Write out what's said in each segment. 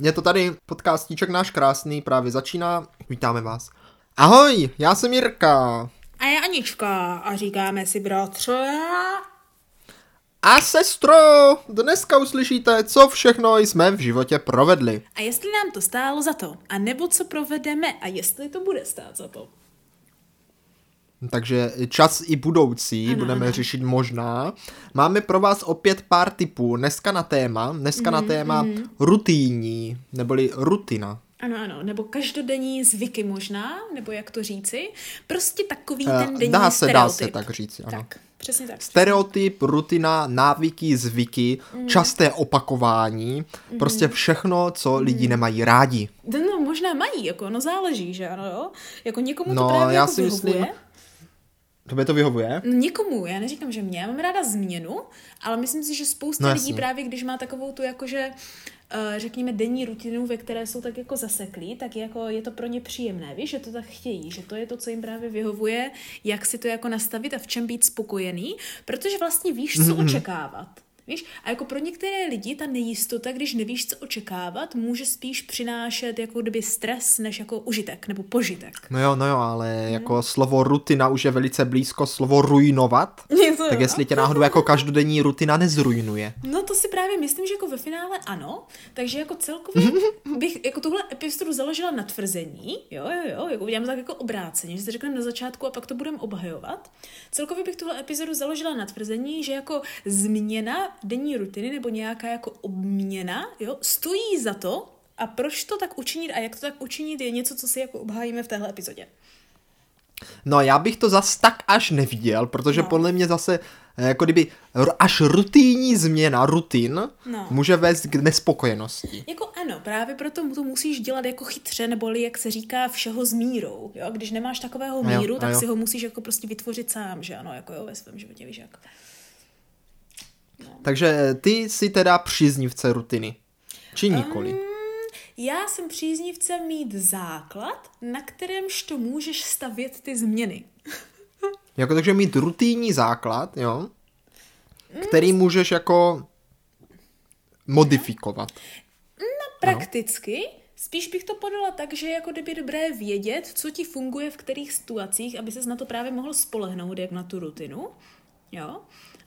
Je to tady podcastíček náš krásný, právě začíná. Vítáme vás. Ahoj, já jsem Jirka. A já Anička a říkáme si bratře. A sestro, dneska uslyšíte, co všechno jsme v životě provedli. A jestli nám to stálo za to, a nebo co provedeme a jestli to bude stát za to. Takže čas i budoucí Ano, budeme ano. řešit možná. Máme pro vás opět pár typů. Dneska na téma, dneska Mhm, na téma rutinní, neboli rutina. Ano, ano, nebo každodenní zvyky možná, nebo jak to říci. Prostě takový Eh, ten denní dá se, dá se stereotyp. tak říct, ano. Tak, přesně tak. Stereotyp, rutina, návyky, zvyky, Mm. časté opakování, prostě všechno, co lidi nemají rádi. No, možná mají, jako, no záleží, že ano, jo? Jako někomu No, to právě já jako si myslím- vyhovuje. Tobě to vyhovuje? No, Někomu, já neříkám, že mě, já mám ráda změnu, ale myslím si, že spousta No, lidí právě, když má takovou tu jakože, eh, řekněme, denní rutinu, ve které jsou tak jako zaseklí, tak jako je to pro ně příjemné, víš, že to tak chtějí, že to je to, co jim právě vyhovuje, jak si to jako nastavit a v čem být spokojený, protože vlastně víš, co Mhm. očekávat. Víš? A jako pro některé lidi ta nejistota, když nevíš, co očekávat, může spíš přinášet jako kdyby stres, než jako užitek nebo požitek. No jo, no jo, ale Mhm. jako slovo rutina už je velice blízko slovo ruinovat. Je to Tak jo. jestli tě náhodou jako každodenní rutina nezrujnuje. No to si právě myslím, že jako ve finále ano, takže jako celkově bych jako tuhle epizodu založila na tvrzení, jo, jo, jo, jako udělám tak jako obráceně, že si řekneme na začátku a pak to budeme obhajovat. Celkově bych tuhle epizodu založila na tvrzení, že jako změna denní rutiny nebo nějaká jako obměna, jo, stojí za to a proč to tak učinit a jak to tak učinit je něco, co si jako obhájíme v téhle epizodě. No já bych to zas tak až neviděl, protože No. podle mě zase eh, jako kdyby až rutinní změna, rutin, No. může vést k nespokojenosti. Jako ano, právě proto to musíš dělat jako chytře, neboli jak se říká všeho s mírou. Jo? Když nemáš takového A jo, míru, a tak jo. si ho musíš jako prostě vytvořit sám, že ano, jako jo, ve svém životě, víš jak. Takže eh, ty jsi teda příznivce rutiny. Či nikoli? Mm, já jsem příznivce mít základ, na kterémž to můžeš stavět ty změny. Jako takže mít rutinní základ, jo, Mm. který můžeš jako modifikovat. Prakticky spíš bych to podala tak, že je jako kdyby dobré vědět, co ti funguje v kterých situacích, aby ses na to právě mohl spolehnout, jak na tu rutinu. Jo?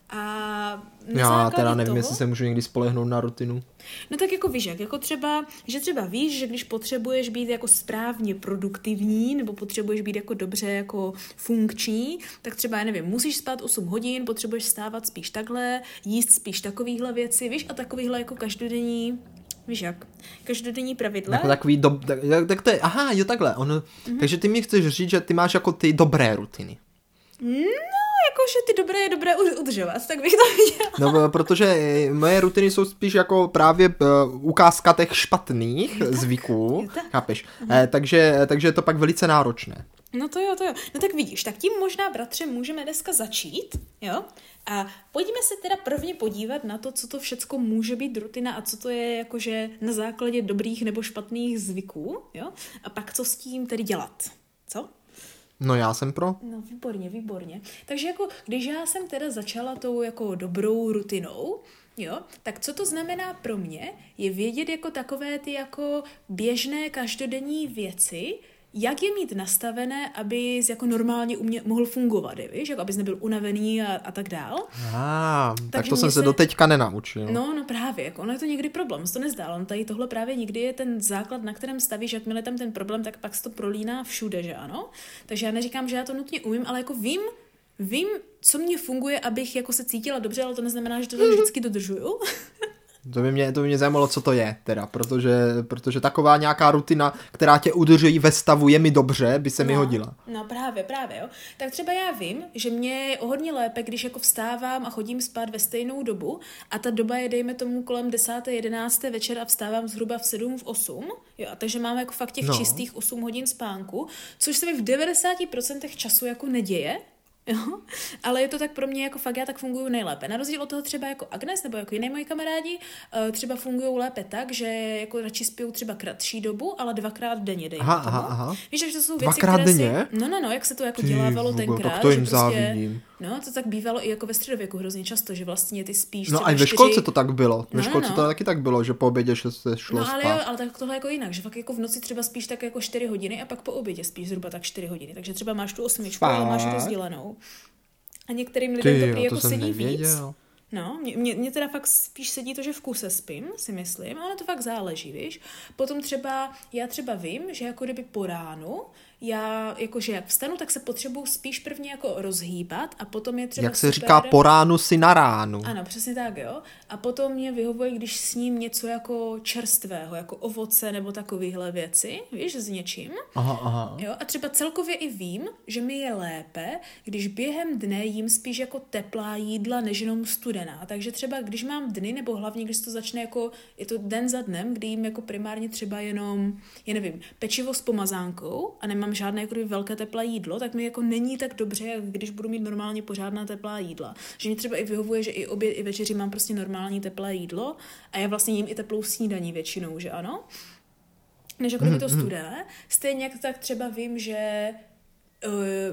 A Já teda nevím, toho, jestli se můžu někdy spolehnout na rutinu. No tak jako víš, jak, jako třeba, že třeba víš, že když potřebuješ být jako správně produktivní, nebo potřebuješ být jako dobře jako funkční, tak třeba, já nevím, musíš spát 8 hodin, potřebuješ stávat spíš takhle, jíst spíš takovýhle věci, víš, a takovýhle jako každodenní, víš jak, každodenní pravidla. Jako takový do, tak, tak to je, aha, jo takhle. On, Mhm. mm-hmm. Takže ty mi chceš říct, že ty máš jako ty dobré rutiny. No, jakože ty dobré je dobré ud- udržovat, tak bych to viděla. No, protože eh, moje rutiny jsou spíš jako právě uh, ukázka těch špatných zvyků, jo tak. chápeš? Eh, takže, takže je to pak velice náročné. No to jo, to jo. No tak vidíš, tak tím možná, bratře, můžeme dneska začít, jo? A pojďme se teda prvně podívat na to, co to všecko může být rutina a co to je jakože na základě dobrých nebo špatných zvyků, jo? A pak co s tím tedy dělat? No já jsem pro. No výborně, výborně. Takže jako, když já jsem teda začala tou jako dobrou rutinou, jo, tak co to znamená pro mě, je vědět jako takové ty jako běžné každodenní věci, jak je mít nastavené, aby jako normálně umě, mohl fungovat, víš, jako abys nebyl unavený a, a tak dál. Ah, tak Takže to jsem se doteďka nenaučil. No, no právě, jako ono je to někdy problém, se to nezdá, ale on tady tohle právě někdy je ten základ, na kterém stavíš, jakmile tam ten problém, tak pak se to prolíná všude, že ano? Takže já neříkám, že já to nutně umím, ale jako vím, vím, co mě funguje, abych jako se cítila dobře, ale to neznamená, že to tak vždycky dodržuju. To by mě, to by mě zajímalo, co to je teda, protože, protože taková nějaká rutina, která tě udrží ve stavu je mi dobře, by se mi no, hodila. No právě, právě, jo. Tak třeba já vím, že mě je o hodně lépe, když jako vstávám a chodím spát ve stejnou dobu a ta doba je, dejme tomu, kolem 10. 11. večer a vstávám zhruba v 7, v 8, jo, a takže mám jako fakt těch no. čistých 8 hodin spánku, což se mi v 90% času jako neděje, Jo? Ale je to tak pro mě, jako fakt já tak funguju nejlépe. Na rozdíl od toho třeba jako Agnes nebo jako jiné moji kamarádi, uh, třeba fungují lépe tak, že jako radši spijou třeba kratší dobu, ale dvakrát denně dejme Aha, tomu. aha, aha. Víš, že to jsou věci, Dvakrát které denně? si... No, no, no, jak se to jako Ty dělávalo vůbec, tenkrát. tak to jim že prostě, závidím. No, to tak bývalo i jako ve středověku hrozně často, že vlastně ty spíš No a i ve čtyři- školce to tak bylo. Ve No, no, školce no. to taky tak bylo, že po obědě se se šlo No ale spát. jo, ale tak tohle jako jinak, že fakt jako v noci třeba spíš tak jako 4 hodiny a pak po obědě spíš zhruba tak 4 hodiny. Takže třeba máš tu osmičku, ale máš rozdělenou. A některým lidem Ty to prý jako sedí víc. nevěděl. No, mě, mě, mě teda fakt spíš sedí to, že v kuse spím, si myslím, ale to fakt záleží, víš. Potom třeba, já třeba vím, že jako kdyby po ránu, já jakože jak vstanu, tak se potřebuju spíš prvně jako rozhýbat a potom je třeba Jak se super... říká, po ránu si na ránu. Ano, přesně tak, jo. A potom mě vyhovuje, když sním něco jako čerstvého, jako ovoce nebo takovéhle věci, víš, s něčím. Aha, aha. Jo, a třeba celkově i vím, že mi je lépe, když během dne jím spíš jako teplá jídla, než jenom studená. Takže třeba když mám dny, nebo hlavně když to začne jako, je to den za dnem, kdy jím jako primárně třeba jenom, já nevím, pečivo s pomazánkou a nemám žádné jako velké teplé jídlo, tak mi jako není tak dobře, jak když budu mít normálně pořádná teplá jídla. Že mi třeba i vyhovuje, že i oběd, i večeři mám prostě normální teplé jídlo a já vlastně jím i teplou snídaní většinou, že ano? než jako to studené. Stejně jak tak třeba vím, že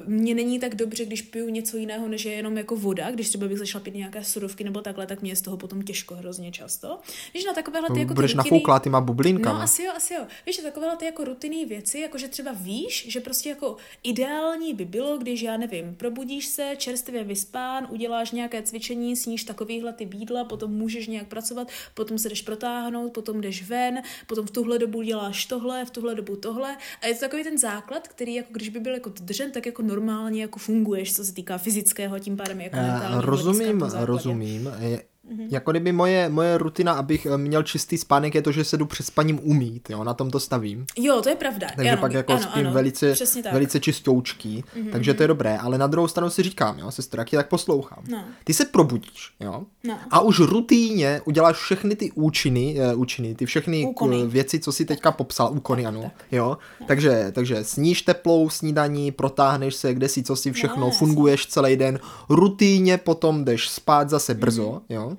mně není tak dobře, když piju něco jiného, než je jenom jako voda, když třeba bych začala pít nějaké surovky nebo takhle, tak mě je z toho potom těžko hrozně často. Víš, na takovéhle ty jako ty Budeš rutiny- nafouklá tyma bublinkama. No asi jo, asi jo. Víš, že takovéhle ty jako rutinní věci, jako že třeba víš, že prostě jako ideální by bylo, když já nevím, probudíš se, čerstvě vyspán, uděláš nějaké cvičení, sníš takovýhle ty bídla, potom můžeš nějak pracovat, potom se jdeš protáhnout, potom jdeš ven, potom v tuhle dobu děláš tohle, v tuhle dobu tohle. A je to takový ten základ, který jako když by byl jako dodržen, tak jako normálně jako funguješ, co se týká fyzického, tím pádem jako Eh, mentálního rozumím, rozumím. Je, Jako kdyby moje, moje rutina, abych eh, měl čistý spánek, je to, že se jdu před spaním umít, jo, na tom to stavím. Jo, to je pravda. Takže ano, pak jako ano, spím ano, velice, velice čistoučký, mm-hmm. takže to je dobré, ale na druhou stranu si říkám, jo, sestro, jak tě tak poslouchám. No. Ty se probudíš, jo, No. a už rutíně uděláš všechny ty účiny, uh, účiny ty všechny Úkony. k- věci, co si teďka popsal, úkony, Tak, ano, tak. jo, takže, takže sníš teplou snídaní, protáhneš se, kde si, co si, všechno, No, funguješ celý den, rutíně potom jdeš spát zase brzo, Mhm. jo,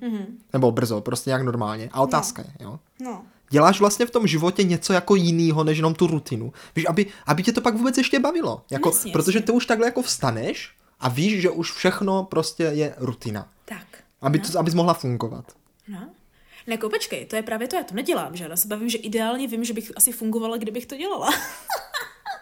nebo brzo, prostě jak normálně. A otázka je, jo, No. Děláš vlastně v tom životě něco jako jinýho, než jenom tu rutinu. Víš, aby, aby tě to pak vůbec ještě bavilo. Jako, Jasně, protože ty už takhle jako vstaneš a víš, že už všechno prostě je rutina. Tak. Aby no. to, abys mohla fungovat. No. Jako počkej, to je právě to, já to nedělám, že? Já se bavím, že ideálně vím, že bych asi fungovala, kdybych to dělala.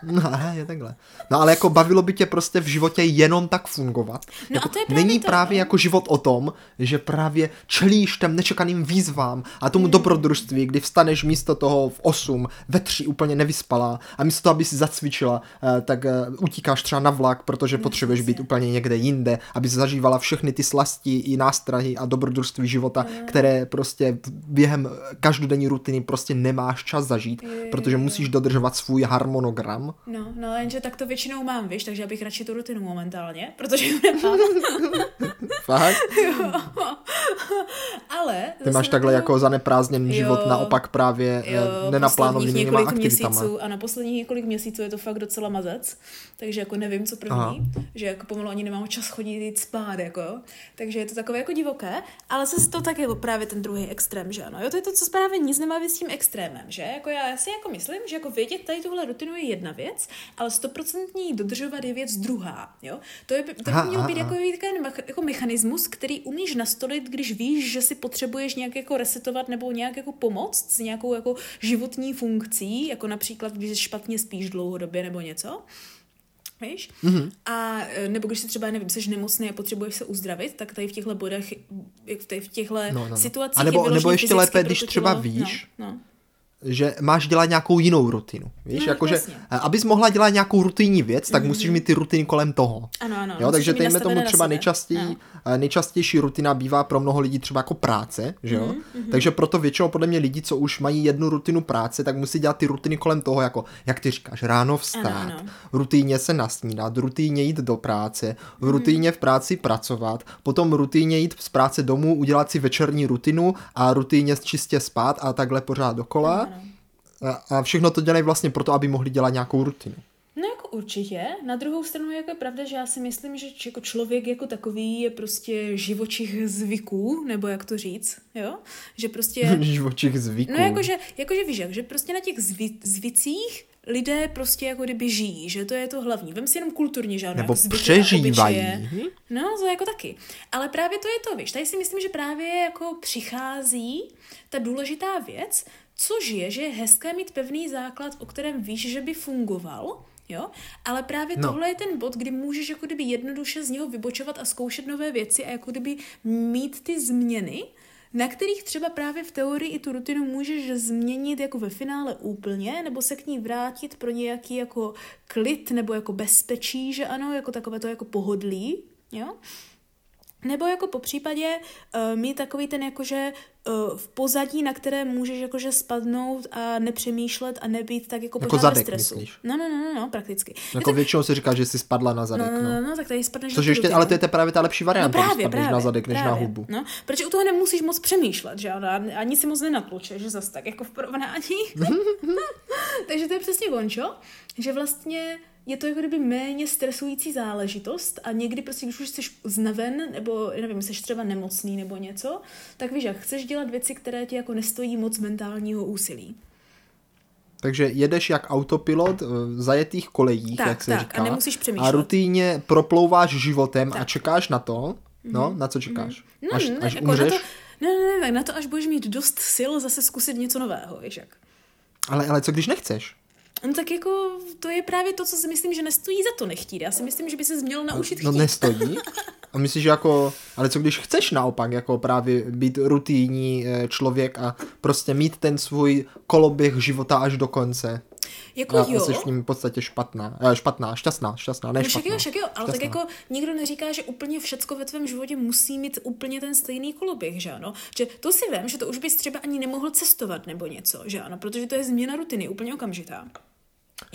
No, je takhle. No ale jako bavilo by tě prostě v životě jenom tak fungovat. No jako, a to je právě není to, právě no. jako život o tom, že právě čelíš těm nečekaným výzvám a tomu dobrodružství, kdy vstaneš místo toho v 8, ve 3 úplně nevyspalá a místo toho, aby si zacvičila, eh, tak eh, utíkáš třeba na vlak, protože potřebuješ být úplně někde jinde, aby zažívala všechny ty slasti i nástrahy a dobrodružství života, Hmm. které prostě během každodenní rutiny prostě nemáš čas zažít, protože musíš dodržovat svůj harmonogram No, no, jenže tak to většinou mám, víš, takže já bych radši tu rutinu momentálně, protože ji nemám. Fakt? Ale... Ty máš takhle jako zaneprázdněný Jo. život, naopak právě Jo, jo, nenaplánovanými posledních několik aktivitama. měsíců, a na posledních několik měsíců je to fakt docela mazec, takže jako nevím, co první, Aha. že jako pomalu ani nemám čas chodit jít spát, jako, takže je to takové jako divoké, ale zase to tak je právě ten druhý extrém, že ano, jo, to je to, co právě nic nemá s tím extrémem, že, jako já, já si jako myslím, že jako vědět tady tuhle rutinu je jedna věc, ale stoprocentní dodržovat je věc druhá, jo, to, je, to by Aha, mělo aha, být aha. jako, mecha- jako mechanismus, který umíš nastolit, když víš, že si potřebuješ nějak jako resetovat nebo nějak jako pomoct s nějakou jako životní funkcí, jako například, když špatně spíš dlouhodobě nebo něco. Víš? Mhm. Mm-hmm. A e, nebo když si třeba, nevím, jsi nemocný a potřebuješ se uzdravit, tak tady v těchto bodech, jak v tady v těchto No, no, no. situacích A nebo- je nebo ještě lépe, když třeba tělo- víš, no, no. Že máš dělat nějakou jinou rutinu. Víš, No, jakože, eh, abys mohla dělat nějakou rutinní věc, tak musíš mít ty rutiny kolem toho. Ano, ano. Jo, takže dejme tomu třeba nejčastěji, No. nejčastější rutina bývá pro mnoho lidí třeba jako práce, že jo? Mhm, Takže proto většinou podle mě lidi, co už mají jednu rutinu práce, tak musí dělat ty rutiny kolem toho, jako, jak ty říkáš, ráno vstát, Ano, ano. rutínně se nasnídat, rutínně jít do práce, Mhm. rutínně v práci pracovat, potom rutínně jít z práce domů, udělat si večerní rutinu a rutínně čistě spát a takhle pořád dokola. Ano. A, a všechno to dělají vlastně proto, aby mohli dělat nějakou rutinu. No jako určitě. Na druhou stranu jako je pravda, že já si myslím, že jako člověk jako takový je prostě živočich zvyků, nebo jak to říct, jo? Že prostě... živočich zvyků. No jakože, jakože víš, jak, že prostě na těch zvi, zvicích lidé prostě jako kdyby žijí, že to je to hlavní. Vem si jenom kulturně žádné Nebo jako přežívají. obyčeje. No, to jako taky. Ale právě to je to, víš, tady si myslím, že právě jako přichází ta důležitá věc, což je, že je hezké mít pevný základ, o kterém víš, že by fungoval, Jo? Ale právě No. tohle je ten bod, kdy můžeš jako kdyby jednoduše z něho vybočovat a zkoušet nové věci a jako kdyby mít ty změny, na kterých třeba právě v teorii i tu rutinu můžeš změnit jako ve finále úplně, nebo se k ní vrátit pro nějaký jako klid nebo jako bezpečí, že ano, jako takové to jako pohodlí, jo? Nebo jako po případě uh, mít takový ten jakože uh, v pozadí, na které můžeš jakože spadnout a nepřemýšlet a nebýt tak jako, Jako pořád ve zadek, stresu. myslíš? No, no, no, no, no, prakticky. Jako většinou se říká, že jsi spadla na zadek, No, no, no. no, no, tak tady spadneš Což ještě, ale to je právě ta lepší No varianta, když právě, spadneš právě, na zadek, než právě. na hubu. No, protože u toho nemusíš moc přemýšlet, že ano, ani si moc nenatlučeš, že zas tak jako v porovnání. Takže to je přesně vončo, že vlastně je to jako kdyby méně stresující záležitost a někdy prostě, když už jsi znaven, nebo nevím, jsi třeba nemocný nebo něco, tak víš, jak chceš dělat věci, které ti jako nestojí moc mentálního úsilí. Takže jedeš jak autopilot v zajetých kolejích, Tak, jak se tak, říká. a nemusíš přemýšlet. A rutinně proplouváš životem a Tak. Mhm. čekáš na to. No, na co čekáš? No, Až, ne, až jako na umřeš? to, ne, ne, ne, na to, až budeš mít dost sil zase zkusit něco nového, víš jak. Ale, ale co když nechceš? No tak jako to je právě to, co si myslím, že nestojí za to nechtít. Já si myslím, že by se měl naučit No chtít. nestojí. A myslíš, že jako, ale co když chceš naopak, jako právě být rutinní eh, člověk a prostě mít ten svůj koloběh života až do konce. Jako A, a jo, jsi v ním v podstatě špatná, eh, špatná, šťastná, šťastná, ne No však špatná. jo, však jo, ale tak Šťastná. jako nikdo neříká, že úplně všecko ve tvém životě musí mít úplně ten stejný koloběh, že ano? Že to si vím, že to už bys třeba ani nemohl cestovat nebo něco, že ano? Protože to je změna rutiny, úplně okamžitá.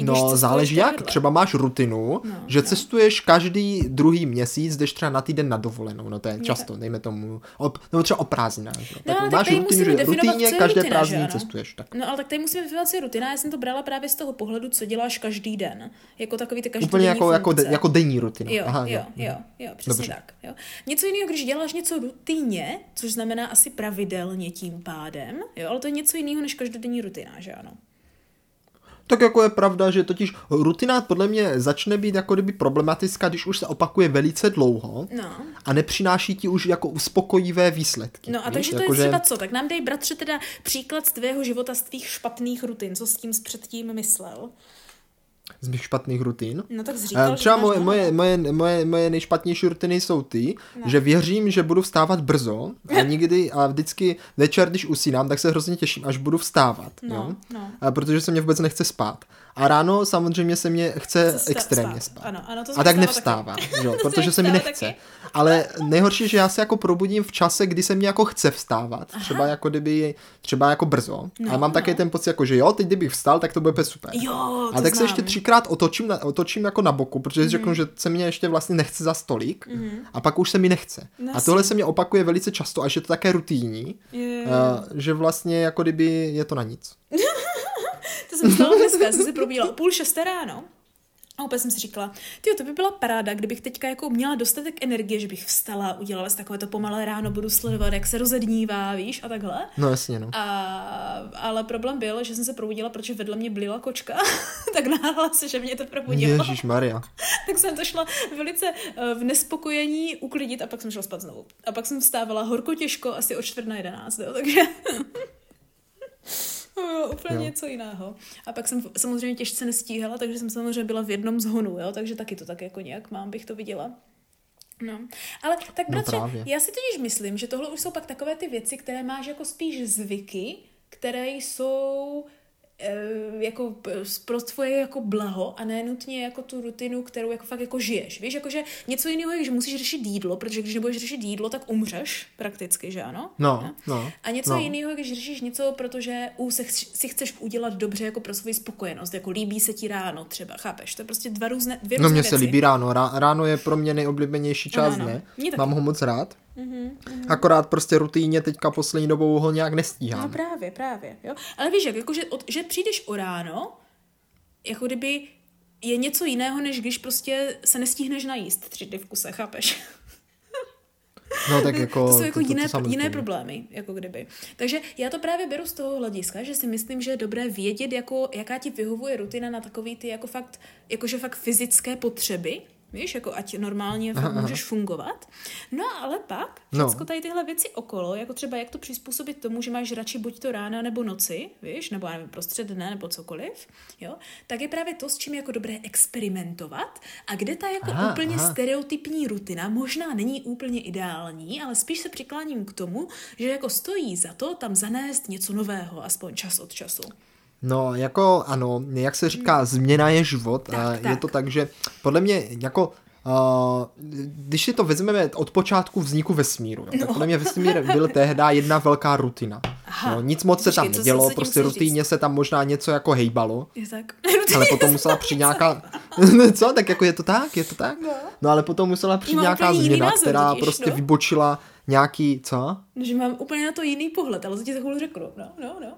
No, záleží jak. pravidla. Třeba máš rutinu, No, že no. cestuješ každý druhý měsíc, jdeš třeba na týden na dovolenou, no to je často, dejme tomu, o, nebo třeba o prázdninách. jo. No, tak ale tak máš tady rutinu, že rutině každé rutina, prázdniny cestuješ. Tak. No ale tak tady musíme definovat, je rutina. Já jsem to brala právě z toho pohledu, co děláš každý den. Jako takový ty každodenní Úplně jako, jako, de, jako denní rutina. Jo, Aha, jo, jo, jo, přesně Dobře. tak. Jo. Něco jiného, když děláš něco rutině, což znamená asi pravidelně tím pádem, jo, ale to je něco jiného než každodenní rutina, že ano. Tak jako je pravda, že totiž rutina podle mě začne být jako kdyby problematická, když už se opakuje velice dlouho No. a nepřináší ti už jako uspokojivé výsledky. No a víš? takže to jako, je třeba co? Tak nám dej, bratře, teda příklad z tvého života, z tvých špatných rutin. Co s tím předtím myslel? Z mých špatných rutin. No tak Eh, říkal, Třeba moje, moje, moje, moje, moje nejšpatnější rutiny jsou ty, No. že věřím, že budu vstávat brzo a nikdy a vždycky večer, když usínám, tak se hrozně těším, až budu vstávat. No, jo? no. A protože se mě vůbec nechce spát. A ráno samozřejmě se mě chce sta- extrémně spát. spát. Ano, ano, to a se tak stává nevstávám, jo, To protože se se mi nechce. taky. Ale nejhorší, že já se jako probudím v čase, kdy se mě jako chce vstávat. Třeba jako kdyby, třeba jako brzo. No, ale mám také no. ten pocit, jako, že jo, teď kdybych vstal, tak to bude super. Jo, A tak se znám. ještě třikrát otočím, na, otočím jako na boku, protože si řeknu, že se mě ještě vlastně nechce za stolik a pak už se mi nechce. No a tohle se mě opakuje velice často, až je to také rutinní, Je. uh, že vlastně jako kdyby je to na nic. Jsem stala dneska, já jsem si probíhala o půl šesté ráno. A opět jsem si říkala, ty to by byla paráda, kdybych teďka jako měla dostatek energie, že bych vstala, udělala si takové to pomalé ráno, budu sledovat, jak se rozednívá, víš, a takhle. No jasně, no. A, ale problém byl, že jsem se probudila, protože vedle mě blila kočka, tak náhla se, že mě to probudilo. Ježíš Maria. tak jsem to šla velice eh, v nespokojení uklidit a pak jsem šla spát znovu. A pak jsem vstávala horko těžko, asi o čtvrt na jedenáct, jo, takže... Jo, úplně Jo. něco jiného. A pak jsem samozřejmě těžce nestíhala, takže jsem samozřejmě byla v jednom z honů, jo, takže taky to tak jako nějak mám, bych to viděla. No, ale tak No bratře, právě. já si totiž myslím, že tohle už jsou pak takové ty věci, které máš jako spíš zvyky, které jsou jako p- pro tvoje jako blaho a ne nutně jako tu rutinu, kterou jako fakt jako žiješ. Víš, jakože něco jiného je, že musíš řešit jídlo, protože když nebudeš řešit jídlo, tak umřeš prakticky, že ano? No, no. A něco no. jiného, když řešíš něco, protože u se si chceš udělat dobře jako pro svoji spokojenost, jako líbí se ti ráno třeba, chápeš? To je prostě dva různé, dvě No různé mně se líbí ráno. Rá- Ráno je pro mě nejoblíbenější čas, Ano, ano. ne? Mně taky. Mám ho moc rád. Mhm, Akorát prostě rutíně teďka poslední dobou ho nějak nestíhám. No právě, právě, jo. Ale víš jak, jako, že, od, že přijdeš o ráno, jako kdyby je něco jiného, než když prostě se nestihneš najíst tři dny v kuse, chápeš? No tak jako... to jsou jako to, to, jiné, to jiné problémy, jako kdyby. Takže já to právě beru z toho hlediska, že si myslím, že je dobré vědět, jako, jaká ti vyhovuje rutina na takový ty jako fakt, jakože fakt fyzické potřeby, Víš, jako ať normálně aha. můžeš fungovat. No ale pak No. všechno tady tyhle věci okolo, jako třeba jak to přizpůsobit tomu, že máš radši buď to rána nebo noci, víš, nebo já nevím, prostřed dne nebo cokoliv, jo, tak je právě to, s čím je jako dobré experimentovat a kde ta jako Aha, úplně aha. stereotypní rutina možná není úplně ideální, ale spíš se přikláním k tomu, že jako stojí za to tam zanést něco nového, aspoň čas od času. No, jako ano, jak se říká, změna je život. Tak, a je tak. to tak, že podle mě jako Uh, když si to vezmeme od počátku vzniku vesmíru, jo, tak No. podle mě vesmír byl tehdy jedna velká rutina. Aha. No, nic moc se tam Počkej, co- co nedělo, se prostě rutině se tam možná něco jako hejbalo, Je tak? ale potom musela přijít nějaká... Co? Tak jako je to tak, je to tak? No. No ale potom musela přijít Mám nějaká změna, názor která totiž, prostě no. vybočila nějaký... Co? No, že mám úplně na to jiný pohled, ale to ti za chvíli řeknu. No, no, no.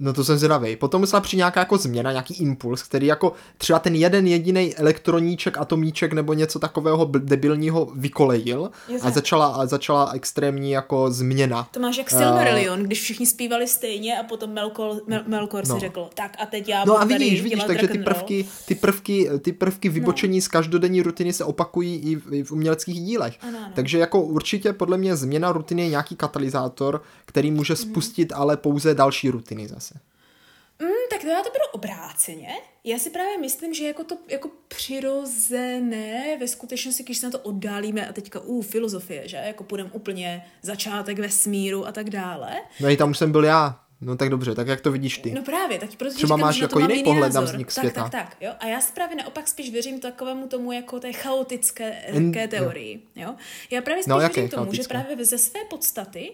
No to jsem zvědavý. Potom musela přijít nějaká jako změna, nějaký impuls, který jako třeba ten jeden jediný elektroníček, atomíček nebo něco takového debilního vykolejil a začala, a začala extrémní jako změna. To máš jak Silmarillion, když všichni zpívali stejně a potom Melkor, Mel, Melkor No. si řekl, tak a teď já No a vidíš, tady vidíš, takže ty prvky, ty prvky, ty prvky vybočení z každodenní rutiny se opakují i v, i v uměleckých dílech. Ano, ano. Takže jako určitě podle mě změna rutiny je nějaký katalyzátor, který může Mhm. spustit ale pouze další rutiny zase. Mm, tak to já to beru obráceně. Já si právě myslím, že jako to jako přirozené ve skutečnosti, když se na to oddálíme a teďka u filozofie, že jako půjdeme úplně začátek vesmíru a tak dále. No i tam už jsem byl já. No tak dobře, tak jak to vidíš ty? No právě, tak protože Třeba říkám, máš že na jako jiný jiný pohled na názor. vznik tak, světa. Tak, tak, jo. A já si právě naopak spíš věřím takovému tomu jako té chaotické En, teorii, jo. Já právě spíš No, věřím tomu, že chaotické? právě ze své podstaty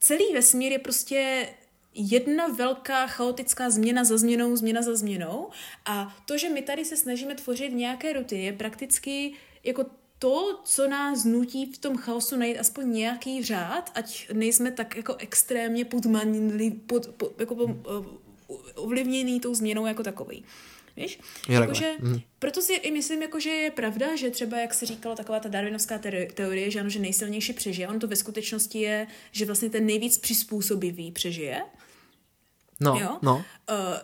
celý vesmír je prostě jedna velká chaotická změna za změnou, změna za změnou a to, že my tady se snažíme tvořit nějaké rutiny, je prakticky jako to, co nás nutí v tom chaosu najít aspoň nějaký řád, ať nejsme tak jako extrémně podmanili, pod, pod, jako, uh, ovlivněný tou změnou jako takový. Víš? Jakože, Mhm. proto si i myslím, jako, že je pravda, že třeba, jak se říkala taková ta darwinovská teori- teorie, že ano, že nejsilnější přežije. On to ve skutečnosti je, že vlastně ten nejvíc přizpůsobivý přežije. No, Jo? no. Uh,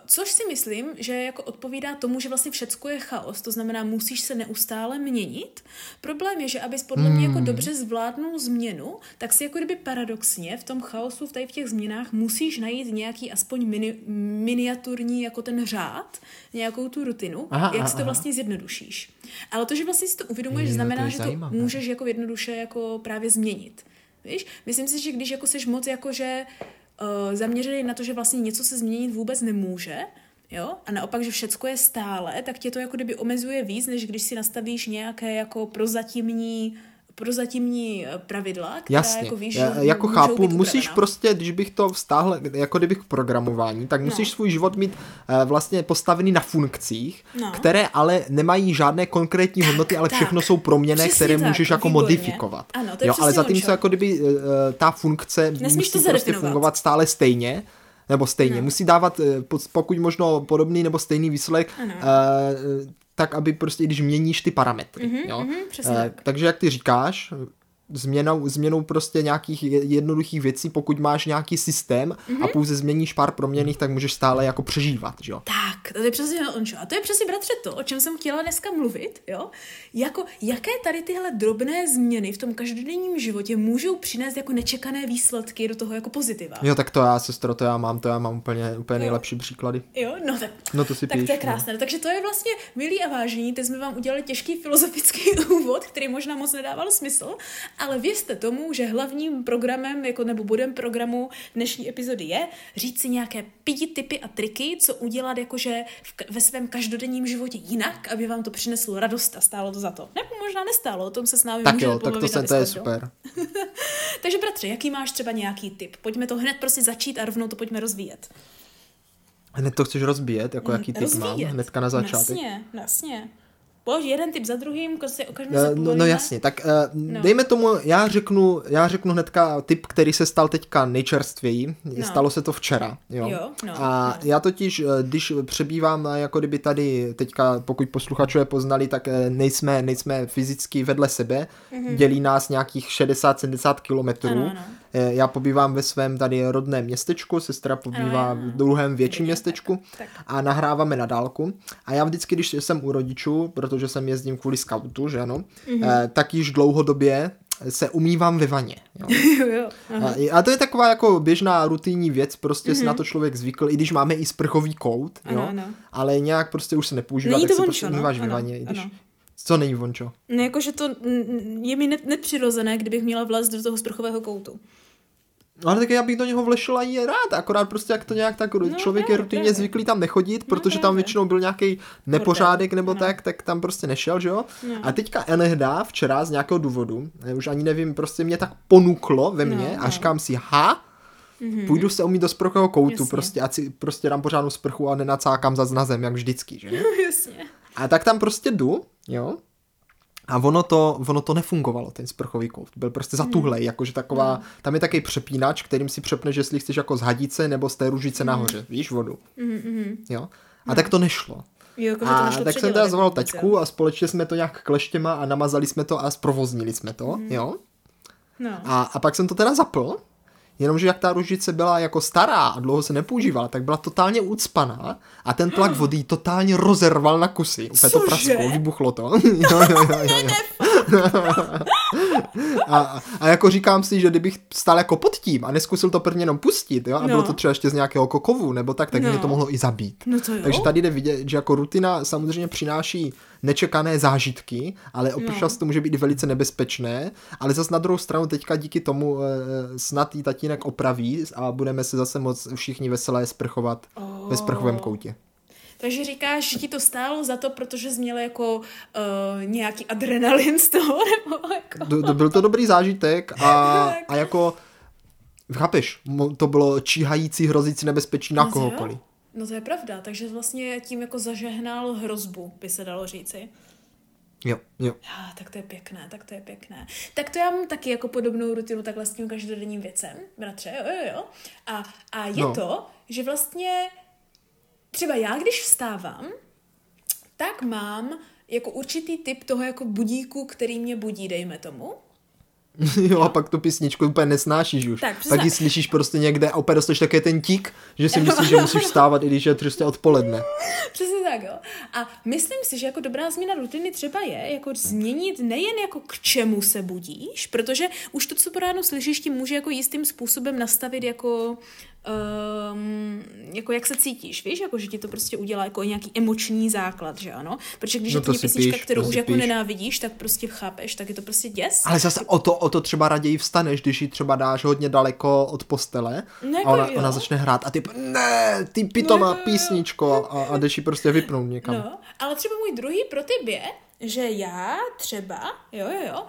což si myslím, že jako odpovídá tomu, že vlastně všecko je chaos, to znamená, musíš se neustále měnit. Problém je, že abys podle mě jako dobře zvládnul změnu, tak si jako kdyby paradoxně v tom chaosu, v, tady v těch změnách musíš najít nějaký aspoň mini, miniaturní jako ten řád, nějakou tu rutinu, Aha, jak aha, si to vlastně zjednodušíš. Ale to, že vlastně si to uvědomuješ, Jo, to znamená, je že to zajímavé. můžeš jako jednoduše jako právě změnit. Víš? Myslím si, že když jako seš moc jakože uh, zaměřený na to, že vlastně něco se změnit vůbec nemůže, jo, a naopak, že všecko je stále, tak tě to jako kdyby omezuje víc, než když si nastavíš nějaké jako prozatímní prozatímní eh, pravidla, která Jasně, jako víš, že Já, jako chápu, být musíš upravena. prostě, když bych to vztáhl, jako kdybych k programování, tak musíš No. svůj život mít eh, vlastně postavený na funkcích, No. které ale nemají žádné konkrétní hodnoty, ale tak. všechno jsou proměny, Přesně které tak, můžeš jako výborně. modifikovat. Ano, to je jo, ale zatímco jako kdyby eh, ta funkce Nesmíš musí to prostě fungovat stále stejně, nebo stejně, No. musí dávat po- pokud možno podobný nebo stejný výsledek, Ano. Tak aby prostě, když měníš ty parametry. Mhm, jo? mhm, přesně Eh, tak. takže jak ty říkáš, změnou, změnou prostě nějakých je- jednoduchých věcí, pokud máš nějaký systém Mhm. a pouze změníš pár proměných, tak můžeš stále jako přežívat, že jo? Tak, to je přesně ončo. A to je přesně, bratře, to, o čem jsem chtěla dneska mluvit, jo? Jako, jaké tady tyhle drobné změny v tom každodenním životě můžou přinést jako nečekané výsledky do toho jako pozitiva. Jo, tak to já, sestro, to já mám, to já mám úplně, úplně Jo. nejlepší příklady. Jo, no tak, No to si tak píš, to je no. krásné. No. Takže to je vlastně, milí a vážení, teď jsme vám udělali těžký filozofický úvod, který možná moc nedával smysl, ale věřte tomu, že hlavním programem, jako nebo bodem programu dnešní epizody je říct si nějaké pěti typy a triky, co udělat jakože v, ve svém každodenním životě jinak, aby vám to přineslo radost a stálo to za to. Nebo možná nestálo, o tom se s námi Tak můžeme jo, tak to, na to je super. Takže bratře, jaký máš třeba nějaký tip? Pojďme to hned prostě začít a rovnou to pojďme rozvíjet. Hned to chceš rozbíjet, jako jaký typ mám, hnedka na začátek. Jasně, jasně. Polož jeden typ za druhým, prostě o každém Eh, se No, povolíme. no jasně, tak uh, dejme tomu, já řeknu, já řeknu hnedka typ, který se stal teďka nejčerstvěji, No. stalo se to včera, jo. Jo, no, a no. já totiž, eh, když přebývám, jako kdyby tady teďka, pokud posluchačové poznali, tak nejsme, nejsme fyzicky vedle sebe, dělí nás nějakých 60-70 kilometrů. Ano, ano. Eh, Já pobývám ve svém tady rodném městečku, sestra pobývá Ano, ano. v druhém větším městečku a nahráváme na dálku. A já vždycky, když jsem u rodičů, protože jsem jezdím kvůli skautu, že ano, Mhm. eh, tak již dlouhodobě se umývám ve vaně. Jo. jo, jo. A, a to je taková jako běžná rutinní věc, prostě si na to člověk zvykl, i když máme i sprchový kout, jo, Mhm. Ano, ano. ale nějak prostě už se nepoužívá, Není tak to se vončo, prostě no. umýváš ve Ano, vaně. i Když... ano. Co není vončo? No jakože to je mi ne- nepřirozené, kdybych měla vlez do toho sprchového koutu. No, Ale tak já bych do něho vlešel a je rád, akorát prostě jak to nějak tak no, člověk je právě. zvyklý tam nechodit, protože tam většinou byl nějaký nepořádek nebo ano. tak, tak tam prostě nešel, že jo? No. A teďka Enehda včera z nějakého důvodu, já už ani nevím, prostě mě tak ponuklo ve mně No, a no. říkám si, ha, půjdu se umít do sprchového koutu, Jasně. prostě, ať si prostě dám pořádnou sprchu a nenacákám zas na zem, jak vždycky, že? Jasně. A tak tam prostě jdu, jo, a ono to, ono to nefungovalo, ten sprchový kout. Byl prostě zatuhlej, jakože taková, tam je takový přepínač, kterým si přepneš, jestli chceš jako z hadice nebo z té ružice nahoře, víš, vodu. Jo. A tak to nešlo. Jo, jakože to A nešlo tak jsem teda jako zvolal taťku a společně jsme to nějak kleštěma a namazali jsme to a zprovoznili jsme to, jo. No. A, a pak jsem to teda zapl, jenomže jak ta ružice byla jako stará a dlouho se nepoužívala, tak byla totálně ucpaná a ten tlak vody totálně rozerval na kusy. Úplně to prasklo, vybuchlo to. jo, jo, jo, jo, jo. a, a jako říkám si, že kdybych stál jako pod tím a neskusil to prvně jenom pustit, jo, a bylo No. to třeba ještě z nějakého kokovu nebo tak, tak No. mě to mohlo i zabít. No to jo. Takže tady jde vidět, že jako rutina samozřejmě přináší nečekané zážitky, ale občas No. to může být velice nebezpečné, ale zase na druhou stranu teďka díky tomu eh, snad jí tatínek opraví a budeme se zase moc všichni veselé sprchovat Oh. ve sprchovém koutě. Takže říkáš, že ti to stálo za to, protože jsi měla jako uh, nějaký adrenalin z toho, nebo jako... Do, do, byl to dobrý zážitek a, a jako chápeš, to bylo číhající, hrozící nebezpečí na No, kohokoliv. jo. No to je pravda, takže vlastně tím jako zažehnal hrozbu, by se dalo říci. Jo, jo. Ah, tak to je pěkné, tak to je pěkné. Tak to já mám taky jako podobnou rutinu takhle s tím každodenním věcem, bratře, jo, jo, jo. A, a je no. to, že vlastně třeba já, když vstávám, tak mám jako určitý typ toho jako budíku, který mě budí, dejme tomu. Jo, a pak tu písničku úplně nesnášíš už. Tak, přesně pak ji slyšíš prostě někde a opět dostaneš také ten tík, že si myslíš, že musíš vstávat, i když je prostě odpoledne. Přesně tak, jo. A myslím si, že jako dobrá změna rutiny třeba je jako změnit nejen jako k čemu se budíš, protože už to, co po ráno slyšíš, ti může jako jistým způsobem nastavit jako um, jako jak se cítíš, víš, jako že ti to prostě udělá jako nějaký emoční základ, že ano? Protože když No je to to si písnička, píš, kterou to už jako nenávidíš, tak prostě chápeš, tak je to prostě děs. Ale zase o to, o to třeba raději vstaneš, když ji třeba dáš hodně daleko od postele No a jako ona, jo. ona začne hrát a ty ne, ty pitomá No jako písničko a, a jdeš ji prostě vypnout někam. No, ale třeba můj druhý protip je, že já třeba, jo, jo, jo,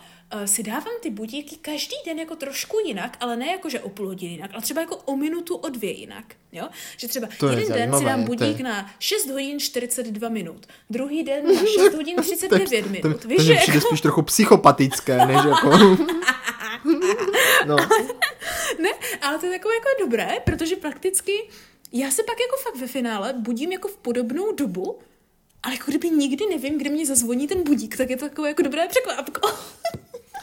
si dávám ty budíky každý den jako trošku jinak, ale ne jako, že o půl hodiny jinak, ale třeba jako o minutu, o dvě jinak, jo? Že třeba To je jeden den zajímavé, si dám to je- budík na 6 hodin 42 minut, druhý den na 6 hodin 39 To, minut, to víš, že přijde jako, spíš trochu psychopatické, než jako... no, ne, ale to je takové jako dobré, protože prakticky já se pak jako fakt ve finále budím jako v podobnou dobu, ale jako kdyby nikdy nevím, kdy mě zazvoní ten budík, tak je to takové jako dobré překvapko.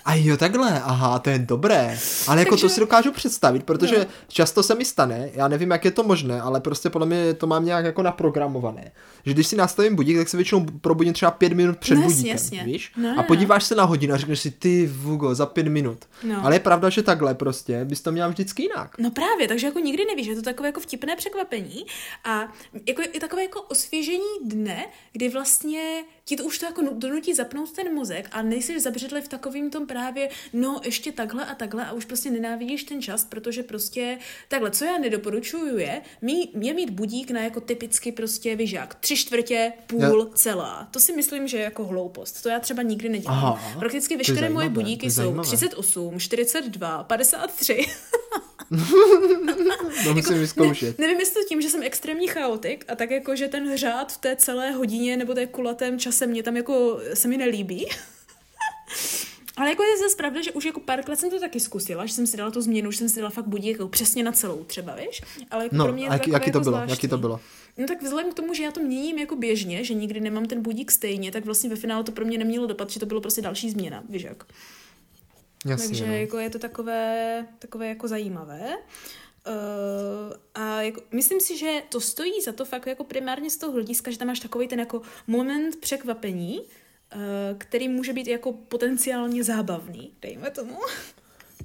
A jo, takhle, aha, to je dobré. Ale jako Takže- to si dokážu představit, protože No. často se mi stane, já nevím, jak je to možné, ale prostě podle mě to mám nějak jako naprogramované. Že když si nastavím budík, tak se většinou probudím třeba pět minut před No, budíkem, jasně. víš? No, a no, podíváš se na hodinu a řekneš si, ty Vugo, za pět minut. No. Ale je pravda, že takhle prostě bys to měl vždycky jinak. No právě, takže jako nikdy nevíš, je to takové jako vtipné překvapení a jako je takové jako osvěžení dne, kdy vlastně ti to už to jako nu- donutí zapnout ten mozek a nejsi zabředli v takovým tom právě, no ještě takhle a takhle a už prostě nenávidíš ten čas, protože prostě takhle, co já nedoporučuju je, mý, je mít budík na jako typicky prostě vyžák, tři čtvrtě, půl, celá. To si myslím, že je jako hloupost. To já třeba nikdy nedělám. Aha, Prakticky veškeré moje zajímavé, budíky jsou zajímavé. 38, 42, 53. to musím vyzkoušet. Ne, nevím, jestli to tím, že jsem extrémní chaotik a tak jako, že ten řád v té celé hodině nebo té kulatém čase mě tam jako se mi nelíbí. Ale jako je zase pravda, že už jako párkrát jsem to taky zkusila, že jsem si dala tu změnu, že jsem si dala fakt budík jako přesně na celou třeba, víš? Ale jako No, pro mě je to jaký, to jako bylo? zvláštní. Jaký to bylo? No tak vzhledem k tomu, že já to měním jako běžně, že nikdy nemám ten budík stejně, tak vlastně ve finále to pro mě nemělo dopad, že to bylo prostě další změna, víš jak? Jasně, Takže no. jako je to takové, takové jako zajímavé. Uh, a jako, myslím si, že to stojí za to fakt jako primárně z toho hlediska, že tam máš takový ten jako moment překvapení, uh, který může být jako potenciálně zábavný, dejme tomu.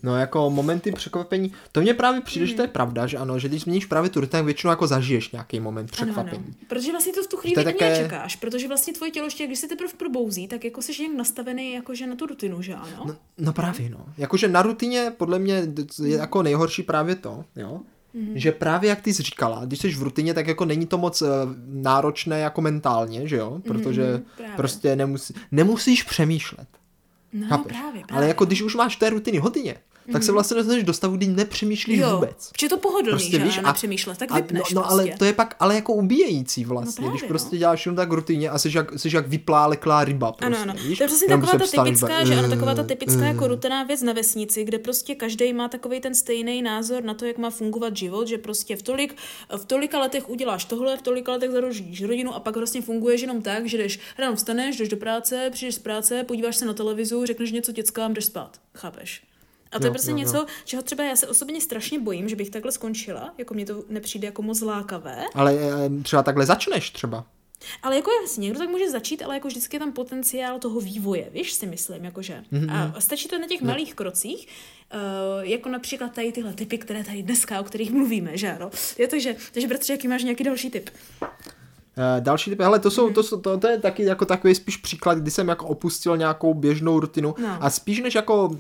No jako momenty překvapení, to mě právě přijde, že to je pravda, že ano, že když změníš právě tu tak většinou jako zažiješ nějaký moment překvapení. Ano, ano. Protože vlastně to v tu chvíli je ani také- nečekáš, protože vlastně tvoje tělo ještě, když se teprve probouzí, tak jako jsi nějak nastavený jakože na tu rutinu, že ano? No, no právě no. Jakože na rutině podle mě je jako nejhorší právě to, jo. Mm-hmm. Že právě jak ty jsi říkala, když jsi v rutině, tak jako není to moc eh, náročné jako mentálně, že jo? Protože Mhm, mm, právě. prostě nemusí, nemusíš přemýšlet. No, chápeš? právě, právě. Ale jako když už máš té rutiny hodně, tak se vlastně dostaneš do stavu, kdy nepřemýšlíš jo, vůbec. Je to pohodlný, Prostě že víš, a- nepřemýšlet, tak A, vypneš no, no prostě. ale to je pak ale jako ubíjející vlastně, No když právě, prostě no. děláš jenom tak rutině a jsi jak, jsi jak vypláleklá ryba prostě, Ano, ano. víš? To je přesně Jenom taková ta prostě typická, že ano, taková ta eh, typická eh. jako rutinná věc na vesnici, kde prostě každý má takový ten stejný názor na to, jak má fungovat život, že prostě v tolik, v tolika letech uděláš tohle, v tolika letech založíš rodinu a pak vlastně funguješ jenom tak, že jdeš ráno vstaneš, jdeš do práce, přijdeš z práce, podíváš se na televizu, řekneš něco dětskám, jdeš spát. Chápeš? A to je Jo, prostě jo, jo. něco, čeho třeba já se osobně strašně bojím, že bych takhle skončila, jako mně to nepřijde jako moc lákavé. Ale eh, třeba takhle začneš třeba. Ale jako jasně, někdo tak může začít, ale jako vždycky je tam potenciál toho vývoje, víš, si myslím, jakože. Mm-hmm. A stačí to na těch malých krocích, uh, jako například tady tyhle typy, které tady dneska, o kterých mluvíme, že ano. Je to, že, takže bratře, jaký máš nějaký další typ? Uh, další typy, hele, to, jsou, to, jsou, to, to je taky jako takový spíš příklad, kdy jsem jako opustil nějakou běžnou rutinu No. a spíš než jako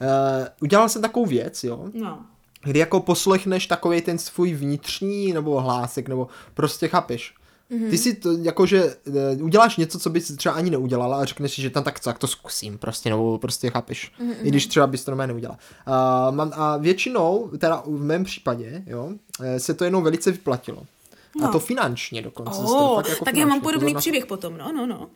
uh, udělal jsem takovou věc, jo, No. kdy jako poslechneš takový ten svůj vnitřní nebo hlásek, nebo prostě chápeš. Mm-hmm. Ty si to, jakože uh, uděláš něco, co bys třeba ani neudělala a řekneš si, že tam tak co, tak to zkusím prostě, nebo prostě chápeš. Mm-hmm. I když třeba bys to normálně neudělala. Uh, mám, a většinou, teda v mém případě, jo, se to jenom velice vyplatilo. No. A No. to finančně dokonce. Oh, fakt jako tak já mám podobný příběh potom, no, no, no.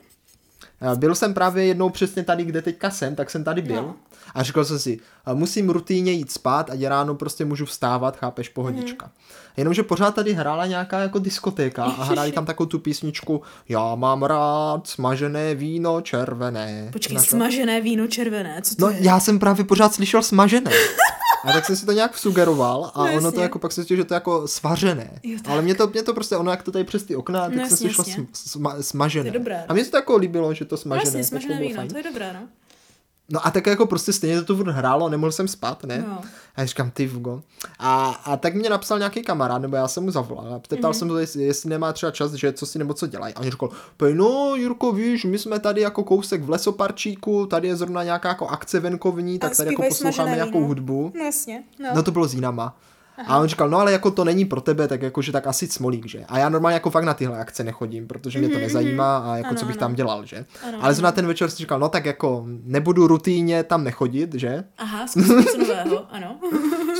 Eh, Byl jsem právě jednou přesně tady, kde teďka jsem, tak jsem tady byl. No. A říkal jsem si, eh, musím rutínně jít spát, ať ráno prostě můžu vstávat, chápeš, pohodička. Jenomže pořád tady hrála nějaká jako diskotéka a hráli tam takovou tu písničku Já mám rád smažené víno červené. Počkej, smažené víno červené, co to No je? já jsem právě pořád slyšel smažené. A tak jsem si to nějak sugeroval a No, ono to jasně. jako pak se že to je jako svařené. Jo, tak. Ale mě to, mě to prostě, ono jak to tady přes ty okna, tak No, jsem jasně, slyšel jasně. sm, sma, smažené. To je dobré, no. A mně se to jako líbilo, že to No, smažené. Jasně, tak smažené bylo víno, fajn. to je dobré, no. No a tak jako prostě stejně to tu furt hrálo, nemohl jsem spát, ne? No. A já říkám, ty Vugo. A, a tak mě napsal nějaký kamarád, nebo já jsem mu zavolal a ptal Mhm. jsem ho, jestli, jestli nemá třeba čas, že co si nebo co dělají. A on "Pej, no Jurko, víš, my jsme tady jako kousek v lesoparčíku, tady je zrovna nějaká jako akce venkovní, tak tady jako posloucháme nějakou víno. hudbu. No jasně, no. No to bylo s jinama. A on říkal, no ale jako to není pro tebe, tak jakože tak asi smolík, že? A já normálně jako fakt na tyhle akce nechodím, protože mě to nezajímá a jako Ano, co bych ano. tam dělal, že? Ano, ale zrovna ten večer si říkal, no tak jako nebudu rutíně tam nechodit, že? Aha, zkusím něco nového, ano.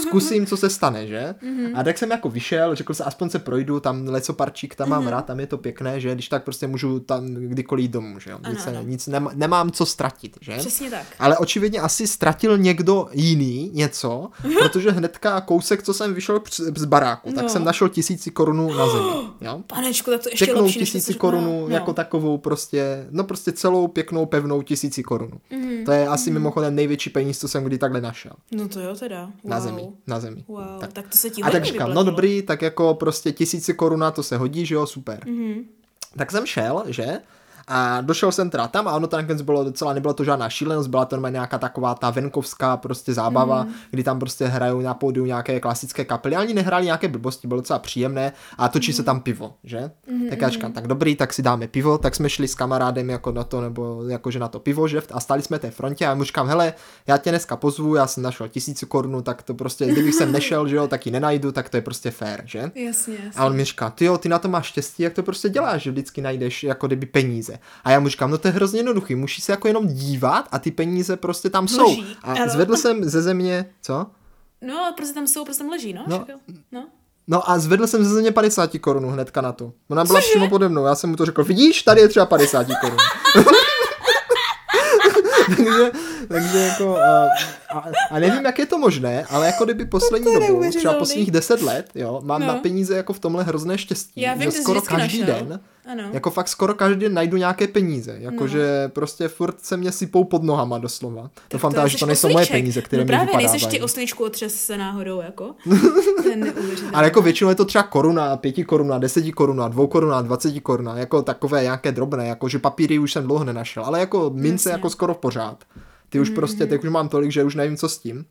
Zkusím, co se stane, že? Mhm. A tak jsem jako vyšel, řekl jsem, aspoň se projdu, tam lecoparčík, tam Mhm. mám rád, tam je to pěkné, že? Když tak prostě můžu tam kdykoliv jít domů, že jo? Nic, Ano, se- ano. nic nemá, nemám co ztratit, že? Přesně tak. Ale očividně asi ztratil někdo jiný něco, protože hnedka kousek, co jsem vyšel př- z baráku, tak No. jsem našel tisíci korunů na zemi. Jo? Panečku, tak to ještě Pěknou lepší, tisíci korunů, no. jako takovou prostě, no prostě celou pěknou pevnou tisíci korunů. Mhm. To je asi mimochodem největší peníz, co jsem kdy takhle našel. No to jo teda. Wow. Na zemi, na zemi. Wow, Tak. tak, to se ti A tak říkám, no dobrý, tak jako prostě tisíci koruna, to se hodí, že jo, super. Mhm. Tak jsem šel, že? A došel jsem teda tam a ono to nakonec bylo docela, nebyla to žádná šílenost, byla to nějaká taková ta venkovská prostě zábava, mm. kdy tam prostě hrajou na pódiu nějaké klasické kapely, ani nehráli nějaké blbosti, bylo docela příjemné a točí mm. se tam pivo, že? Mm. Tak já říkám, tak dobrý, tak si dáme pivo, tak jsme šli s kamarádem jako na to, nebo jakože na to pivo, že? A stali jsme té frontě a já mu říkám, hele, já tě dneska pozvu, já jsem našel tisíci korunu, tak to prostě, kdybych jsem nešel, že jo, tak ji nenajdu, tak to je prostě fair, že? Jasně, jasně. A on mi říká, ty jo, ty na to máš štěstí, jak to prostě děláš, že vždycky najdeš jako kdyby peníze. A já mu říkám, no to je hrozně jednoduchý, musíš se jako jenom dívat a ty peníze prostě tam jsou. Vloží, A ano. zvedl jsem ze země, co? No, prostě tam jsou, prostě tam leží, no? No. no. No a zvedl jsem ze země 50 korun hnedka na to. Ona byla Cože? přímo pode mnou, já jsem mu to řekl, vidíš, tady je třeba 50 korun. takže, takže jako, a, a, nevím, jak je to možné, ale jako kdyby poslední To dobu, třeba posledních 10 let, jo, mám No. na peníze jako v tomhle hrozné štěstí, Já vím, že skoro každý našel. den, Ano. jako fakt skoro každý den najdu nějaké peníze, jakože prostě furt se mě sypou pod nohama doslova. Doufám to teda, že to nejsou moje peníze, které no mi právě, vypadávají. nejseš ti oslíčku otřes se náhodou, jako. Ale jako většinou je to třeba koruna, pěti koruna, deseti koruna, dvou koruna, dvaceti koruna, jako takové nějaké drobné, jako že papíry už jsem dlouho nenašel, ale jako mince Jasně. jako skoro pořád. Ty už prostě, teď už mám tolik, že už nevím, co s tím.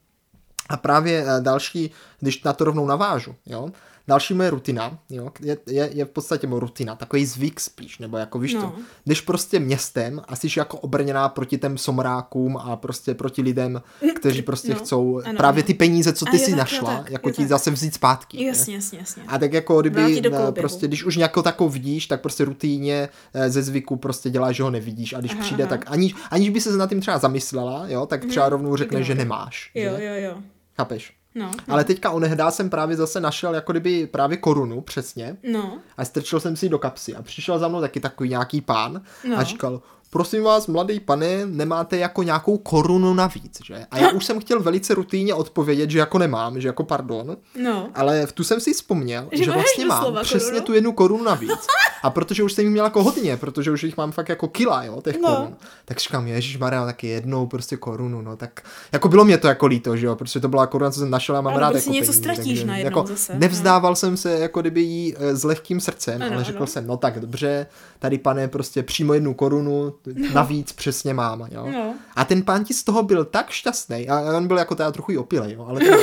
A právě eh, další, když na to rovnou navážu, jo, další moje rutina, jo, je, je, je v podstatě moje rutina, takový zvyk spíš, nebo jako víš No. no. když prostě městem a jsi jako obrněná proti těm somrákům a prostě proti lidem, kteří prostě No, chcou ano, právě ano. ty peníze, co ty si tak, našla, tak, jako ti tak. zase vzít zpátky. Jasně, jasně, jasně. A tak jako kdyby eh, prostě, když už nějakou takovou vidíš, tak prostě rutíně eh, ze zvyku prostě děláš, že ho nevidíš a když Aha, přijde, aha. tak aniž, aniž by se nad tím třeba zamyslela, jo, tak třeba rovnou řekne, že nemáš. Jo, že? jo, jo. Chápeš? No, Ale teďka onehdá jsem právě zase našel jako kdyby právě korunu přesně no. a strčil jsem si ji do kapsy a přišel za mnou taky takový nějaký pán No. a říkal, prosím vás, mladý pane, nemáte jako nějakou korunu navíc, že? A já už jsem chtěl velice rutinně odpovědět, že jako nemám, že jako pardon, No. ale v tu jsem si vzpomněl, Že že, vlastně mám doslova přesně korunu? tu jednu korunu navíc. A protože už jsem jich měl jako hodně, protože už jich mám fakt jako kila, jo, těch No. no. korun. Tak říkám, ježiš Maria, taky jednou prostě korunu, no tak jako bylo mě to jako líto, že jo, protože to byla koruna, co jsem našel a mám Ale rád jako něco peníze, ztratíš takže najednou jako zase, no. Nevzdával jsem se jako kdyby jí eh, s lehkým srdcem, Ano, ale řekl ano. jsem, no tak dobře, tady pane prostě přímo jednu korunu, navíc přesně mám, jo. No. A ten pán ti z toho byl tak šťastný, a on byl jako teda trochu opilej, jo, ale to.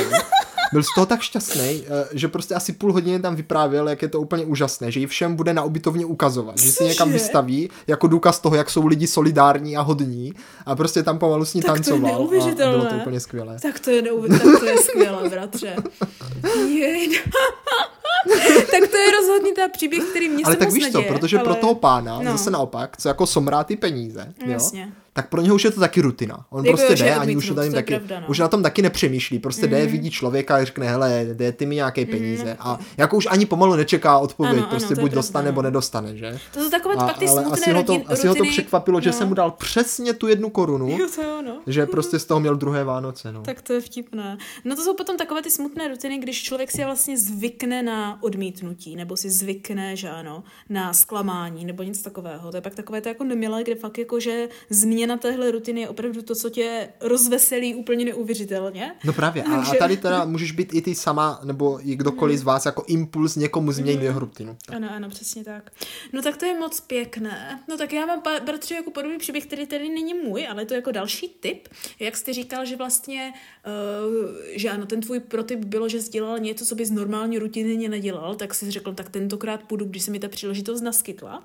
Byl z toho tak šťastný, že prostě asi půl hodiny tam vyprávěl, jak je to úplně úžasné, že ji všem bude na ubytovně ukazovat, že si někam vystaví jako důkaz toho, jak jsou lidi solidární a hodní a prostě tam pomalu s ní Tak to je tancoval a, a bylo to neuvěřitelné. úplně skvělé. Tak to je, neuvěř- tak to je skvělé, bratře. No. tak to je rozhodně ta příběh, který mě Ale tak víš co, protože ale... pro toho pána, no. no. zase naopak, co jako somrá ty peníze, jo, Jasně. Tak pro něho už je to taky rutina. On Jako prostě že jde, ani už, na taky, pravda, no. už na tom taky nepřemýšlí. Prostě jde, vidí člověka a řekne, hele, dej ty mi nějaké peníze. A jako už ani pomalu nečeká odpověď, Ano, ano, prostě je buď dostane, no. nebo nedostane, že? To jsou takové A, pak ty ale asi ho, to, rodin, asi ho to rutiny. překvapilo, že no. jsem mu dal přesně tu jednu korunu, Jo, to jo, no. že prostě z toho měl druhé Vánoce, no. Tak to je vtipné. No to jsou potom takové ty smutné rutiny, když člověk si vlastně zvykne na odmítnutí, nebo si zvykne, že ano, na zklamání, nebo něco takového. To je pak takové to jako nemilé, kde fakt jako, že změna téhle rutiny je opravdu to, co tě rozveselí úplně neuvěřitelně. No právě, a, a tady teda můžeš být i ty sama, nebo i kdokoliv z vás jako impuls někomu změnit jeho rutinu. Ano, ano, přesně tak. No tak to je moc pěkné. No tak já mám, bratře, jako podobný příběh, který tedy není můj, ale je to jako další tip. Jak jsi říkal, že vlastně, uh, že ano, ten tvůj protip bylo, že jsi dělal něco, co bys normální rutině nedělal, tak jsi řekl, tak tentokrát půjdu, když se mi ta příležitost naskytla.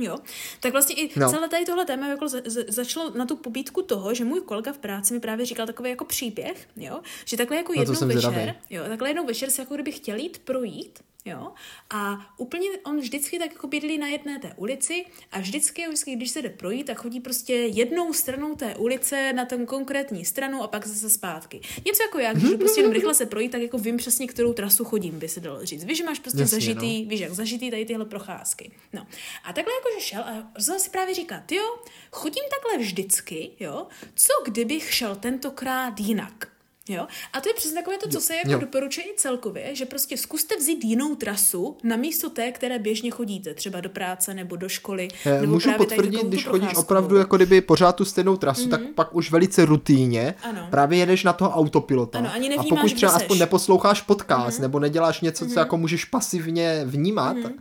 Jo, tak vlastně i no. No. celé tady tohle téma jako za, za, začalo na tu pobídku toho, že můj kolega v práci mi právě říkal takový jako příběh, jo, že takhle jako No jednou jsem večer, zvědavý. jo, takhle jednou večer si jako kdyby chtěl jít projít, jo, a úplně on vždycky tak jako bydlí na jedné té ulici a vždycky, vždycky, když se jde projít, tak chodí prostě jednou stranou té ulice na ten konkrétní stranu a pak zase zpátky. Něco jako já, když prostě jenom rychle se projít, tak jako vím přesně, kterou trasu chodím, by se dalo říct. Víš, že máš prostě Jasně, zažitý, víš, jak zažitý tady tyhle procházky. No. A takhle jakože šel a rozhodl si právě říkat, jo, chodím takhle vždycky, jo, co kdybych šel tentokrát jinak. Jo? A to je přesně takové to, co se jako Jo. doporučuje i celkově, že prostě zkuste vzít jinou trasu na místo té, které běžně chodíte, třeba do práce nebo do školy. Eh, nebo Můžu právě potvrdit, když chodíš procházkovou. opravdu jako kdyby pořád tu stejnou trasu, mm-hmm. tak pak už velice rutíně Ano. právě jedeš na toho autopilota. Ano, ani a nevnímáš, pokud kde třeba aspoň neposloucháš podcast, mm-hmm. nebo neděláš něco, co jako můžeš pasivně vnímat, mm-hmm.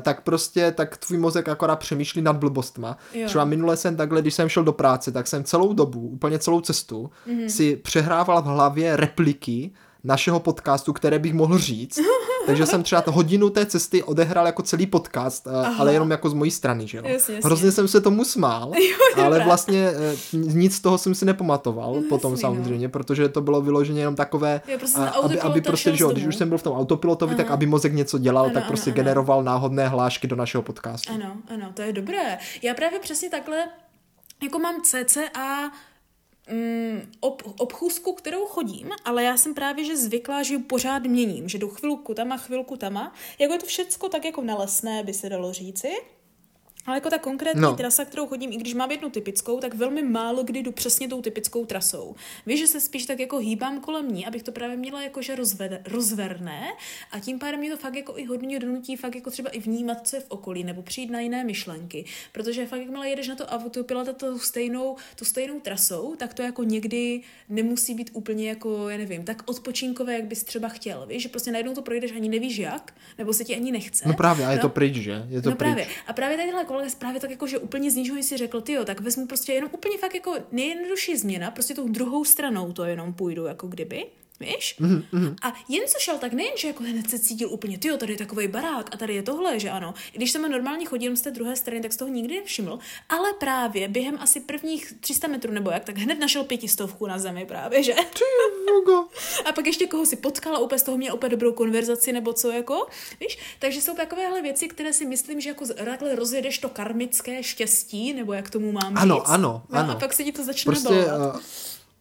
Tak prostě, tak tvůj mozek akorát přemýšlí nad blbostma. Jo. Třeba minule jsem takhle, když jsem šel do práce, tak jsem celou dobu, úplně celou cestu, mm-hmm. si přehrával v hlavě repliky našeho podcastu, které bych mohl říct. Takže jsem třeba to hodinu té cesty odehrál jako celý podcast, Aha. ale jenom jako z mojí strany, že jo. Jasně, jasně. Hrozně jsem se tomu smál, ale dobré. vlastně eh, nic z toho jsem si nepamatoval No, potom jasný, no. samozřejmě, protože to bylo vyloženě jenom takové, Jo, prostě a- na aby, aby prostě, že jo, když už jsem byl v tom autopilotovi, tak Aha. aby mozek něco dělal, Ano, tak ano, prostě ano. generoval náhodné hlášky do našeho podcastu. Ano, ano, to je dobré. Já právě přesně takhle, jako mám cca mm, ob, obchůzku, kterou chodím, ale já jsem právě, že zvyklá, že ji pořád měním, že jdu chvilku tam a chvilku tam jako je to všecko tak jako nelesné, by se dalo říci. Ale jako ta konkrétní no. trasa, kterou chodím, i když mám jednu typickou, tak velmi málo kdy jdu přesně tou typickou trasou. Víš, že se spíš tak jako hýbám kolem ní, abych to právě měla jakože rozvede, rozverné a tím pádem mě to fakt jako i hodně donutí fakt jako třeba i vnímat, co je v okolí, nebo přijít na jiné myšlenky. Protože fakt, jakmile jedeš na to autopilota tu stejnou, tu stejnou trasou, tak to jako někdy nemusí být úplně jako, já nevím, tak odpočinkové, jak bys třeba chtěl. Víš, že prostě najednou to projdeš, ani nevíš jak, nebo se ti ani nechce. No právě, a je no, to pryč, že? Je to no pryč. právě. A právě tadyhle kolega právě tak jako, že úplně z ničeho si řekl, ty tak vezmu prostě jenom úplně fakt jako nejjednodušší změna, prostě tou druhou stranou to jenom půjdu jako kdyby. Víš? Mm-hmm. A jen co šel, tak nejen, že jako hned se cítil úplně, ty tady je takový barák a tady je tohle, že ano. I když jsem normálně chodil z té druhé strany, tak z toho nikdy nevšiml, ale právě během asi prvních 300 metrů nebo jak, tak hned našel pětistovku na zemi právě, že? a pak ještě koho si potkal a úplně z toho měl úplně dobrou konverzaci nebo co jako, víš? Takže jsou takovéhle věci, které si myslím, že jako takhle rozjedeš to karmické štěstí, nebo jak tomu mám ano, říct. Ano, ano, no, A pak se ti to začne prostě. Uh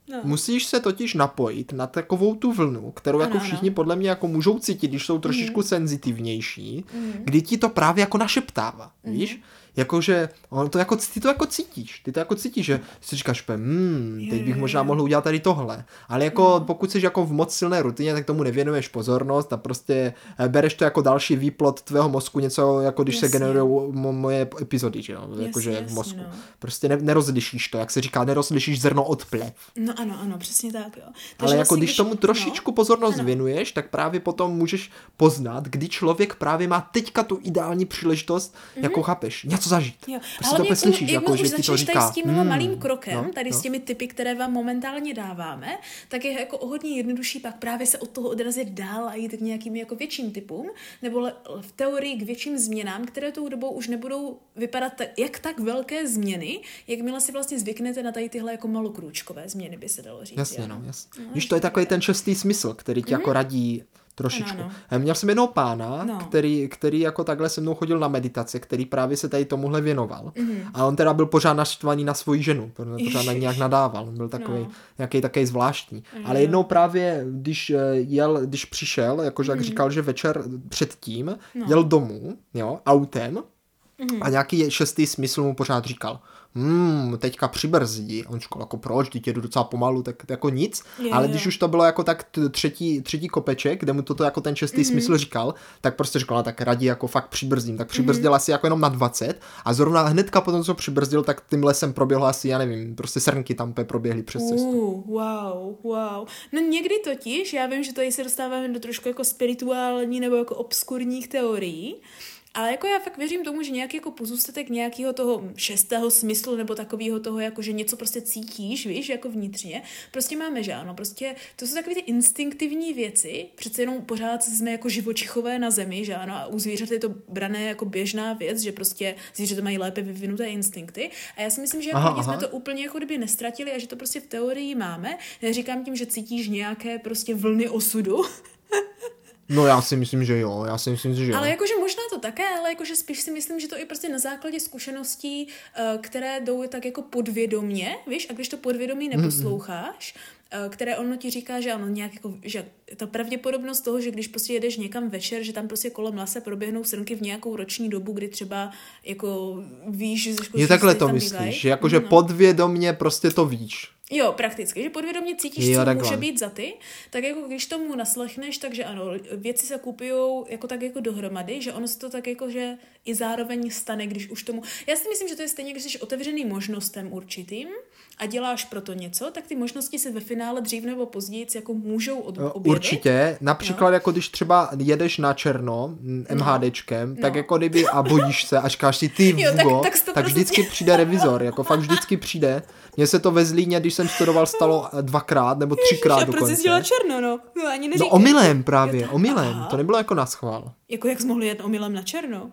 No. Musíš se totiž napojit na takovou tu vlnu, kterou jako ano, jako všichni ano. podle mě jako můžou cítit, když jsou trošičku mm. senzitivnější, mm. kdy ti to právě jako našeptává, mm. víš? Jakože, on to jako, ty to jako cítíš, ty to jako cítíš, že si říkáš, hmm, teď bych možná mohl udělat tady tohle, ale jako no. pokud jsi jako v moc silné rutině, tak tomu nevěnuješ pozornost a prostě eh, bereš to jako další výplot tvého mozku, něco jako když jasně. se generují moje epizody, že jo, jakože v mozku. No. Prostě ne, nerozlišíš to, jak se říká, nerozlišíš zrno od plev. No ano, ano, přesně tak, jo. Takže ale jako vlastně, když tomu trošičku no, pozornost ano. věnuješ, tak právě potom můžeš poznat, kdy člověk právě má teďka tu ideální příležitost, mm-hmm. jako chápeš, něco něco zažít. Jo. Prostě Ale to slyšíš, jako, že ti to říká. s tím hmm, malým krokem, no, tady no. s těmi typy, které vám momentálně dáváme, tak je jako o hodně jednodušší pak právě se od toho odrazit dál a jít k nějakým jako větším typům, nebo v teorii k větším změnám, které tou dobou už nebudou vypadat tak, jak tak velké změny, jakmile si vlastně zvyknete na tady tyhle jako malokrůčkové změny, by se dalo říct. Jasně, no, jasně. No, Víš, to je takový ten čestý smysl, který ti mm-hmm. jako radí trošičku. Ano, ano. Měl jsem jednoho pána, no. který, který jako takhle se mnou chodil na meditace, který právě se tady tomuhle věnoval. Mm-hmm. A on teda byl pořád naštvaný na svoji ženu, pořád na nějak nadával. On byl takový no. nějaký takový zvláštní. Mm-hmm. Ale jednou právě, když eh, jel, když přišel, jakože jak mm-hmm. říkal, že večer předtím no. jel domů, jo, autem, mm-hmm. a nějaký šestý smysl mu pořád říkal, hmm, teďka přibrzdí. On říkal, jako proč, teď jedu docela pomalu, tak jako nic. Je, Ale je. když už to bylo jako tak třetí, třetí kopeček, kde mu toto jako ten šestý mm-hmm. smysl říkal, tak prostě říkal, no, tak raději jako fakt přibrzdím. Tak přibrzdil mm-hmm. asi jako jenom na 20 a zrovna hnedka potom, co přibrzdil, tak tím lesem proběhl asi, já nevím, prostě srnky tam proběhly přes cestu. Uh, wow, wow. No někdy totiž, já vím, že tady se dostáváme do trošku jako spirituální nebo jako obskurních teorií, ale jako já fakt věřím tomu, že nějaký jako pozůstatek nějakého toho šestého smyslu nebo takového toho, jako že něco prostě cítíš, víš, jako vnitřně, prostě máme, že ano, prostě to jsou takové ty instinktivní věci, přece jenom pořád jsme jako živočichové na zemi, že ano, a u zvířat je to brané jako běžná věc, že prostě zvířata mají lépe vyvinuté instinkty. A já si myslím, že jako aha, jsme to úplně jako kdyby nestratili a že to prostě v teorii máme. Neříkám tím, že cítíš nějaké prostě vlny osudu, No já si myslím, že jo, já si myslím, že jo. Ale jakože to také, ale jakože spíš si myslím, že to i prostě na základě zkušeností, eh, které jdou tak jako podvědomně, víš, a když to podvědomí mhm. neposloucháš, mm-hmm. které ono ti říká, že ano, nějak jako, že ta pravděpodobnost toho, že když prostě jedeš někam večer, že tam prostě kolem lase proběhnou srnky v nějakou roční dobu, kdy třeba jako víš, že Je takhle to myslíš, že jakože no. podvědomně prostě to víš. Jo, prakticky, že podvědomě cítíš, jo, co takhle. může být za ty, tak jako když tomu naslechneš, takže ano, věci se kupují jako tak jako dohromady, že ono se to tak jako, že i zároveň stane, když už tomu... Já si myslím, že to je stejně, když jsi otevřený možnostem určitým a děláš pro to něco, tak ty možnosti se ve finále dřív nebo později jako můžou od, objevit. Určitě, například no. jako když třeba jedeš na černo MHDčkem, no. tak no. jako kdyby a bojíš se a říkáš si ty jo, tak, tak, tak vždycky přijde revizor, jako fakt vždycky přijde. Mně se to ve Zlíně, když jsem studoval, stalo dvakrát nebo třikrát dokonce. Proč jsi černo, no? no ani no omylem právě, omylem. To nebylo jako na schvál. Jako jak jsi mohl jet omylem na černo?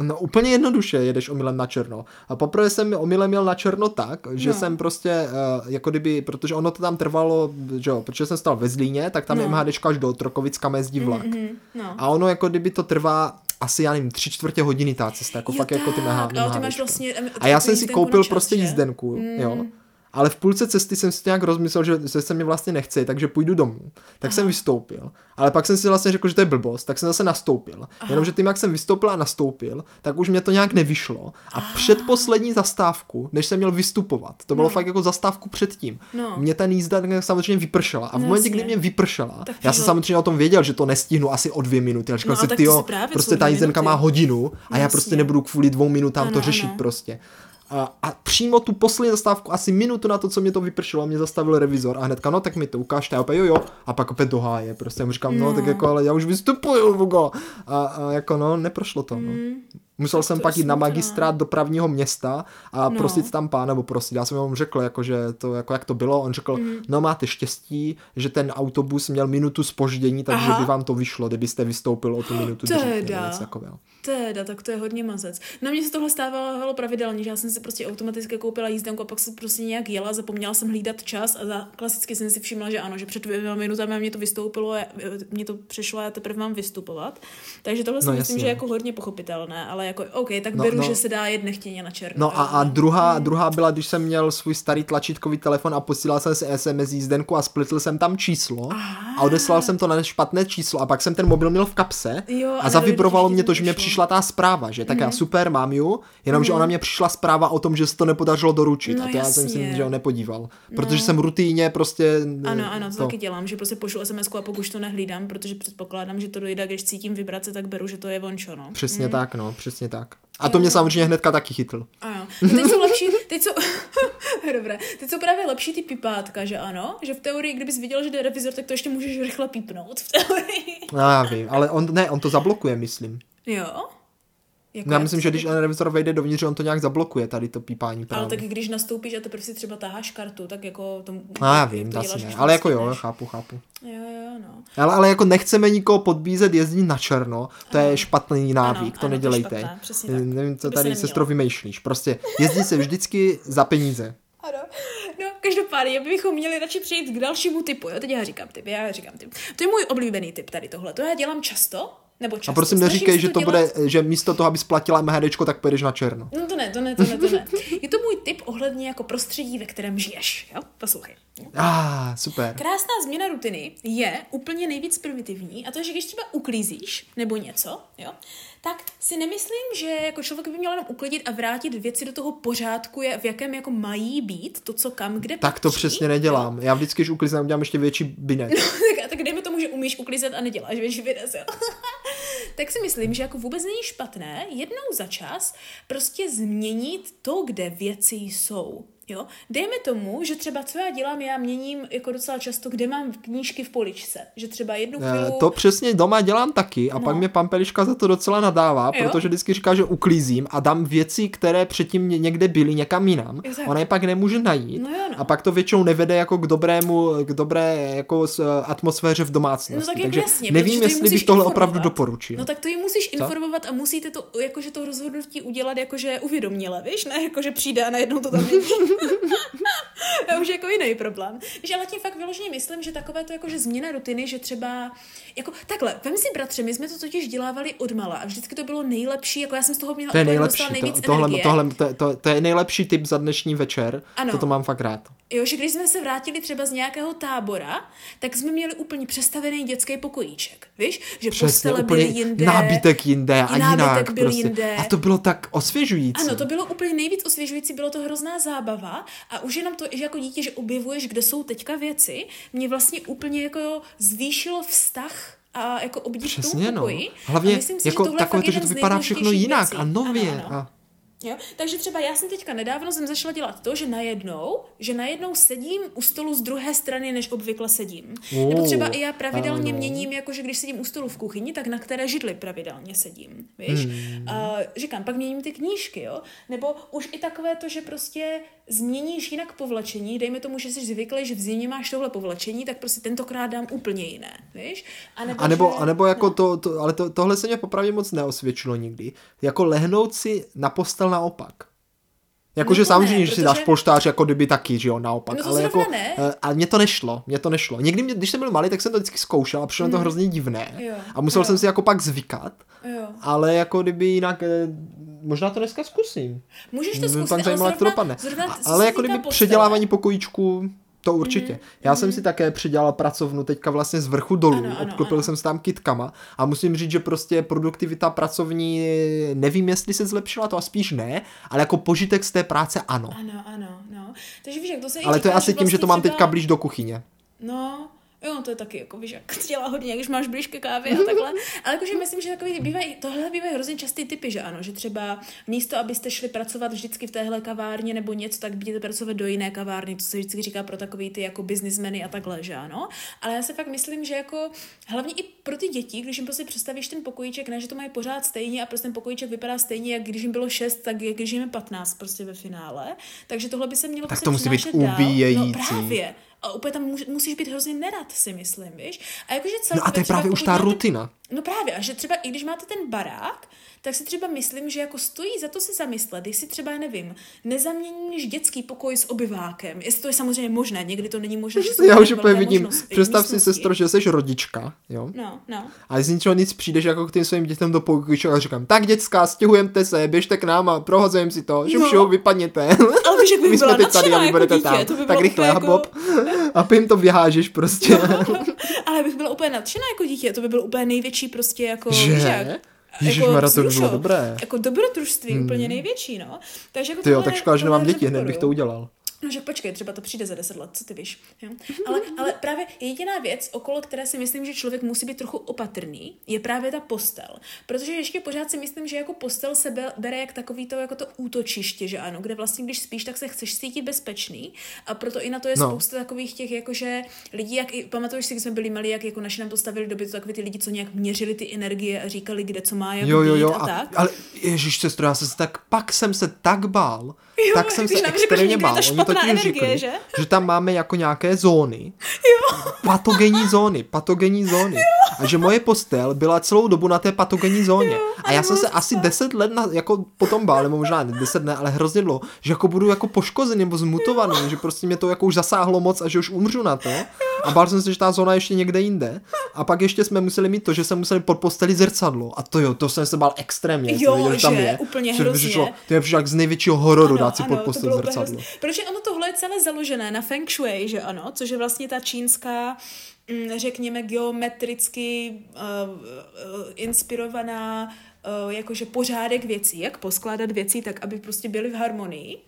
No úplně jednoduše jedeš omylem na černo. A poprvé jsem omylem jel na černo tak, že no. jsem prostě, uh, jako kdyby, protože ono to tam trvalo, že jo, protože jsem stal ve Zlíně, tak tam no. je MHDčka až do Trokovicka jezdí vlak. Mm-hmm, no. A ono jako kdyby to trvá asi, já nevím, tři čtvrtě hodiny ta cesta, jako jo, fakt tak. jako ty MH, no, ty máš vlastně, A já jsem si koupil prostě jízdenku, mm. jo. Ale v půlce cesty jsem si nějak rozmyslel, že, že se mi vlastně nechce, takže půjdu domů. Tak Aha. jsem vystoupil. Ale pak jsem si vlastně řekl, že to je blbost, tak jsem zase nastoupil. Aha. Jenomže tím, jak jsem vystoupil a nastoupil, tak už mě to nějak nevyšlo. A Aha. předposlední zastávku, než jsem měl vystupovat, to bylo no. fakt jako zastávku předtím. No. Mě ta jízda samozřejmě vypršela. A v no, momentě, kdy mě vypršela, tak já jsem samozřejmě o tom věděl, že to nestihnu asi o dvě minuty. A říkal no, si, ty prostě ta jízdenka má hodinu a já prostě nebudu kvůli dvou minutám to řešit prostě. A, a přímo tu poslední zastávku, asi minutu na to, co mě to vypršelo, mě zastavil revizor a hnedka, no tak mi to ukážte, a opět jo jo, a pak opět do háje, prostě já mu říkám, no, no tak jako, ale já už vystupuju, Hugo. A, a jako no, neprošlo to, no. Mm. Musel tak jsem pak jít na magistrát dopravního města a no. prosit tam pána, nebo prosit, já jsem mu řekl, jako, že to, jako jak to bylo, on řekl, mm. no máte štěstí, že ten autobus měl minutu spoždění, takže Aha. by vám to vyšlo, kdybyste vystoupil o tu minutu dřív, Teda, tak to je hodně mazec. Na mě se tohle stávalo pravidelně, že já jsem si prostě automaticky koupila jízdenku a pak se prostě nějak jela, zapomněla jsem hlídat čas a za, klasicky jsem si všimla, že ano, že před dvěma minutami mě to vystoupilo, mě to přišlo a já teprve mám vystupovat. Takže tohle no, si myslím, jasně. že je jako hodně pochopitelné, ale jako OK, tak no, beru, no. že se dá jet nechtěně na černo. No a, a druhá, hmm. druhá byla, když jsem měl svůj starý tlačítkový telefon a posílal jsem si SMS jízdenku a splitl jsem tam číslo Aha. a odeslal jsem to na špatné číslo a pak jsem ten mobil měl v kapse jo, a, a zavibrovalo mě to, že mě přišla ta zpráva, že tak mm. já mhm. super, mám ju, jenomže mm. ona mě přišla zpráva o tom, že se to nepodařilo doručit no, a to jasně. já jsem si že ho nepodíval, protože no. jsem rutýně prostě... Ano, ano, to, to taky dělám, že prostě pošlu SMS a pokud to nehlídám, protože předpokládám, že to dojde, když cítím vibrace, tak beru, že to je vončo, no. Přesně mm. tak, no, přesně tak. A to mě samozřejmě hnedka taky chytl. Ano. No teď jsou lepší, teď jsou, dobré, teď jsou právě lepší ty pipátka, že ano? Že v teorii, kdybys viděl, že jde revizor, tak to ještě můžeš rychle pípnout v teorii. No já vím, ale on, ne, on to zablokuje, myslím. Jo? Jako já myslím, že když revizor vejde dovnitř, on to nějak zablokuje, tady to pípání právě. Ale tak když nastoupíš a teprve si třeba taháš kartu, tak jako to... No já vím, to asi ne. Ale jako jo, chápu, chápu. Jo, jo, no. Ale, ale jako nechceme nikoho podbízet jezdit na černo, to ano. je špatný návyk, ano, to ano, nedělejte. To špatné, Nevím, co tady sestro vymýšlíš. Prostě jezdí se vždycky za peníze. Ano. Každopádně bychom měli radši přejít k dalšímu typu. Jo? Teď já říkám typ, já říkám typ. To je můj oblíbený typ tady tohle. To já dělám často, nebo často. A prosím neříkej, že to dělat... bude, že místo toho, aby splatila MHDčko, tak pojedeš na černo. No to ne, to ne, to ne, to ne. Je to můj tip ohledně jako prostředí, ve kterém žiješ, jo? Poslouchej. Ah, super. Krásná změna rutiny je úplně nejvíc primitivní a to je, že když třeba uklízíš nebo něco, jo, tak si nemyslím, že jako člověk by měl jenom uklidit a vrátit věci do toho pořádku, je, v jakém jako mají být, to, co kam, kde Tak to přesně nedělám. Já vždycky, když uklízím, udělám ještě větší binet. No, tak, tak dejme tomu, že umíš uklízet a neděláš větší binet, jo. tak si myslím, že jako vůbec není špatné jednou za čas prostě změnit to, kde věci jsou. Jo? Dejme tomu, že třeba co já dělám, já měním jako docela často, kde mám knížky v poličce. Že třeba jednu eh, chvíli... To přesně doma dělám taky a no. pak mě pan Peliška za to docela nadává, jo? protože vždycky říká, že uklízím a dám věci, které předtím někde byly někam jinam. Exakt. Ona je pak nemůže najít no jo, no. a pak to většinou nevede jako k dobrému, k dobré jako eh, atmosféře v domácnosti. No tak Takže jasně, nevím, jestli bych tohle opravdu doporučil. No tak to ji musíš Co? informovat a musíte to, jakože to rozhodnutí udělat jakože uvědoměle, víš? Ne jakože přijde a najednou to tam není. to už jako jiný problém. Víš, ale tím fakt vyloženě myslím, že takové to jako, že změna rutiny, že třeba, jako takhle, vem si bratře, my jsme to totiž dělávali od mala a vždycky to bylo nejlepší, jako já jsem z toho měla to je nejlepší, to, tohle, tohle, to, to, to, je nejlepší tip za dnešní večer, ano. to mám fakt rád. Jo, že když jsme se vrátili třeba z nějakého tábora, tak jsme měli úplně přestavený dětský pokojíček, víš? Že Přesně, postele byly jinde. Nábytek jinde a jinak. Byl prostě. jinde. A to bylo tak osvěžující. Ano, to bylo úplně nejvíc osvěžující, bylo to hrozná zábava a už jenom to, že jako dítě, že objevuješ, kde jsou teďka věci, mě vlastně úplně jako zvýšilo vztah a jako obdiv Přesně, No. Hlavně si, jako takové to, že to vypadá všechno jinak věcí. a nově. Ano, ano. A Jo? Takže třeba já jsem teďka nedávno jsem začala dělat to, že najednou, že najednou sedím u stolu z druhé strany, než obvykle sedím. Oh, Nebo třeba i já pravidelně ano. měním, jakože když sedím u stolu v kuchyni, tak na které židli pravidelně sedím. Víš? Hmm. A říkám, pak měním ty knížky, jo? Nebo už i takové to, že prostě změníš jinak povlečení, dejme tomu, že jsi zvyklý, že v zimě máš tohle povlečení, tak prostě tentokrát dám úplně jiné, víš? A nebo, a nebo, že... a nebo jako no. to, to, ale to, tohle se mě popravdě moc neosvědčilo nikdy, jako lehnout si na postel naopak. Jakože No samozřejmě, ne, že si dáš polštář jako kdyby taky, že jo, naopak. No to ale zrovna jako, ne. eh, a mně to nešlo, mně to nešlo. Někdy, mě, když jsem byl malý, tak jsem to vždycky zkoušel a přišlo mi to hrozně divné. Jo, A musel jo. jsem si jako pak zvykat, Jo. ale jako kdyby jinak, eh, možná to dneska zkusím. Můžeš to Mě zkusit, ale zajímalo, jak to zrovna- dopadne. zrovna ale jako kdyby předělávání pokojíčku, to určitě. Mhm, Já jsem si také předělal pracovnu teďka vlastně z vrchu dolů, Ano, ano, obklopil ano. jsem se tam kitkama a musím říct, že prostě produktivita pracovní, nevím, jestli se zlepšila, to a spíš ne, ale jako požitek z té práce ano. Ano, ano, no. Takže víš, jak to se Ale to je asi tím, že to mám vlastně teďka třeba- blíž do kuchyně. No, jo, to je taky, jako víš, jak dělá hodně, když máš blíž ke kávě a takhle. Ale jakože myslím, že takový bývají, tohle bývají hrozně častý typy, že ano, že třeba místo, abyste šli pracovat vždycky v téhle kavárně nebo něco, tak budete pracovat do jiné kavárny, to se vždycky říká pro takový ty jako biznismeny a takhle, že ano. Ale já se fakt myslím, že jako hlavně i pro ty děti, když jim prostě představíš ten pokojíček, ne, že to mají pořád stejně a prostě ten pokojíček vypadá stejně, jak když jim bylo 6, tak jak když jim je 15 prostě ve finále. Takže tohle by se mělo Tak prostě to musí být dál. ubíjející. No právě. A úplně tam musíš být hrozně nerad, si myslím, víš? A jakože No celkově a to je třeba právě už ta rutina. No právě, a že třeba i když máte ten barák, tak si třeba myslím, že jako stojí za to si zamyslet, když si třeba, nevím, nezaměníš dětský pokoj s obyvákem. Jestli to je samozřejmě možné, někdy to není možné, že Já už úplně vidím. možnosti- Představ si, sestro, že jsi rodička, jo? No, no. A z ničeho nic přijdeš jako k těm svým dětem do pokojíčku a říkám, tak děcka, stěhujemte se, běžte k nám a prohozujeme si to, že No. všeho vypadněte. Ale víš, jak bych My jsme teď tady a vy jako budete dítě, tam. by tak rychle, a Bob. A jim to vyhážeš prostě. Ale bych byla úplně nadšená jako dítě, to by byl úplně největší prostě jako... Že? víš jak? Ježišmarja, to by vzrušo. bylo dobré. Jako dobrodružství hmm. úplně největší, no. Takže jako Ty jo, tak škoda, že nemám děti, hned bych to udělal. No, že počkej, třeba to přijde za deset let, co ty víš. Jo? Ale, ale právě jediná věc, okolo které si myslím, že člověk musí být trochu opatrný, je právě ta postel. Protože ještě pořád si myslím, že jako postel se be- bere jak takový to, jako to útočiště, že ano, kde vlastně, když spíš, tak se chceš cítit bezpečný. A proto i na to je No. spousta takových těch, jakože lidí, jak i, pamatuješ si, když jsme byli malí, jak jako naši nám to stavili doby, to takový ty lidi, co nějak měřili ty energie a říkali, kde co má jak Jo, jo, jo. a, A, tak. ale ježíš, sestro, já jsem se tak, pak jsem se tak bál. Jo, tak jsem se nám že extrémně bál. Oni totiž energie, řekli, že? že tam máme jako nějaké zóny. Patogenní zóny, patogenní zóny. A že moje postel byla celou dobu na té patogenní zóně. A já jsem se asi 10 let na, jako potom bál, nebo možná ne 10 ne, ale hrozně dlouho, že jako budu jako poškozený nebo zmutovaný, že prostě mě to jako už zasáhlo moc a že už umřu na to. A bál jsem se, že ta zóna je ještě někde jinde. A pak ještě jsme museli mít to, že jsme museli pod posteli zrcadlo. A to jo, to jsem se bál extrémně. jsem Jo, viděl, tam že? je. Úplně Což hrozně. přišlo- To je přišlo jak z největšího hororu dát si pod to postel zrcadlo. hrozný. Protože ono tohle je celé založené na feng shui, že ano, což je vlastně ta čínská, mm, řekněme, geometricky uh, uh, inspirovaná uh, jakože pořádek věcí, jak poskládat věci tak, aby prostě byly v harmonii.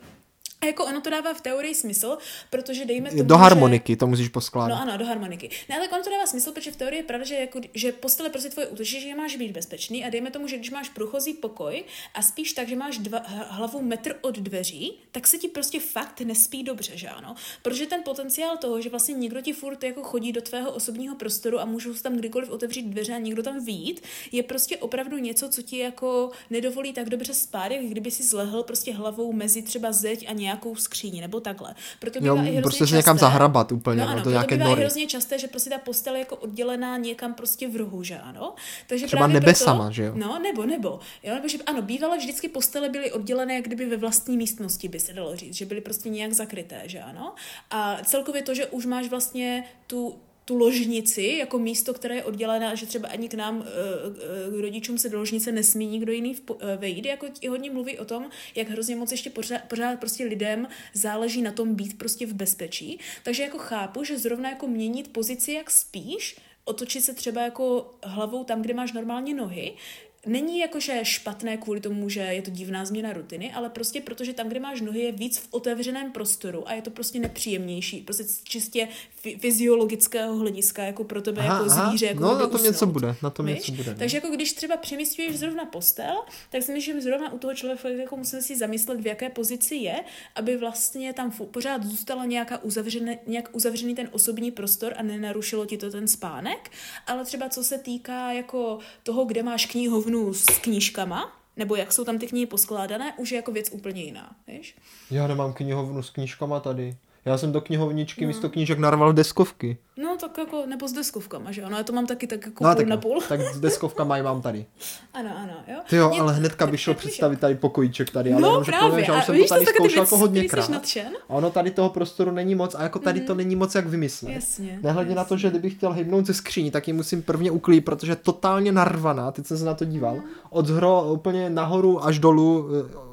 A jako ono to dává v teorii smysl, protože dejme tomu, Do že- harmoniky to musíš poskládat. No ano, do harmoniky. Ne, ale ono to dává smysl, protože v teorii je pravda, že, jako, že postele prostě tvoje útočiště, že máš být bezpečný a dejme tomu, že když máš průchozí pokoj a spíš tak, že máš dva, hlavu metr od dveří, tak se ti prostě fakt nespí dobře, že ano? Protože ten potenciál toho, že vlastně někdo ti furt jako chodí do tvého osobního prostoru a můžou tam kdykoliv otevřít dveře a někdo tam výjít, je prostě opravdu něco, co ti jako nedovolí tak dobře spát, jak kdyby si zlehl prostě hlavou mezi třeba zeď a nějakou skříni nebo takhle. Proto Jo, bývá i hrozně prostě se někam zahrabat úplně, no, ano, to nějaké bývá nory. hrozně časté, že prostě ta postel je jako oddělená někam prostě v rohu, že ano? Takže Třeba právě nebesama, proto, že jo? No, nebo, nebo. Jo, nebo že, ano, bývaly vždycky postele byly oddělené, jak kdyby ve vlastní místnosti, by se dalo říct, že byly prostě nějak zakryté, že ano? A celkově to, že už máš vlastně tu tu ložnici jako místo, které je oddělené a že třeba ani k nám, eh, k rodičům se do ložnice nesmí nikdo jiný eh, vejít, jako ti hodně mluví o tom, jak hrozně moc ještě pořád, pořád prostě lidem záleží na tom být prostě v bezpečí. Takže jako chápu, že zrovna jako měnit pozici, jak spíš, otočit se třeba jako hlavou tam, kde máš normálně nohy, Není jakože špatné kvůli tomu, že je to divná změna rutiny, ale prostě protože tam, kde máš nohy, je víc v otevřeném prostoru a je to prostě nepříjemnější, prostě čistě fy- fyziologického hlediska, jako pro tebe Aha, jako aha, zvíře. Jako no, na tom něco bude, na tom Víš? něco bude, no. Takže jako když třeba přemysťuješ zrovna postel, tak si myslím, že zrovna u toho člověka jako musíme si zamyslet, v jaké pozici je, aby vlastně tam pořád zůstala nějaká uzavřené, nějak uzavřený ten osobní prostor a nenarušilo ti to ten spánek, ale třeba co se týká jako toho, kde máš knihovnu s knížkama, nebo jak jsou tam ty knihy poskládané, už je jako věc úplně jiná, víš? Já nemám knihovnu s knížkama tady. Já jsem do knihovničky no. místo knížek narval deskovky. No tak jako, nebo s deskovkama, že jo? No já to mám taky tak jako No, půl tak, na půl. tak s deskovkama ji mám tady. Ano, ano, jo. Ty jo, ale hnedka by šel představit tady pokojíček tady, ale No jenom, že právě, povím, že už jsem to tady zkoušel jako hodněkrát. A ono tady toho prostoru není moc a jako tady to není moc jak vymyslet. Jasně, Nehledě na to, že kdybych chtěl hybnout ze skříní, tak ji musím prvně uklít, protože je totálně narvaná, teď jsem se na to díval, Mhm. od zhro úplně nahoru až dolů eh,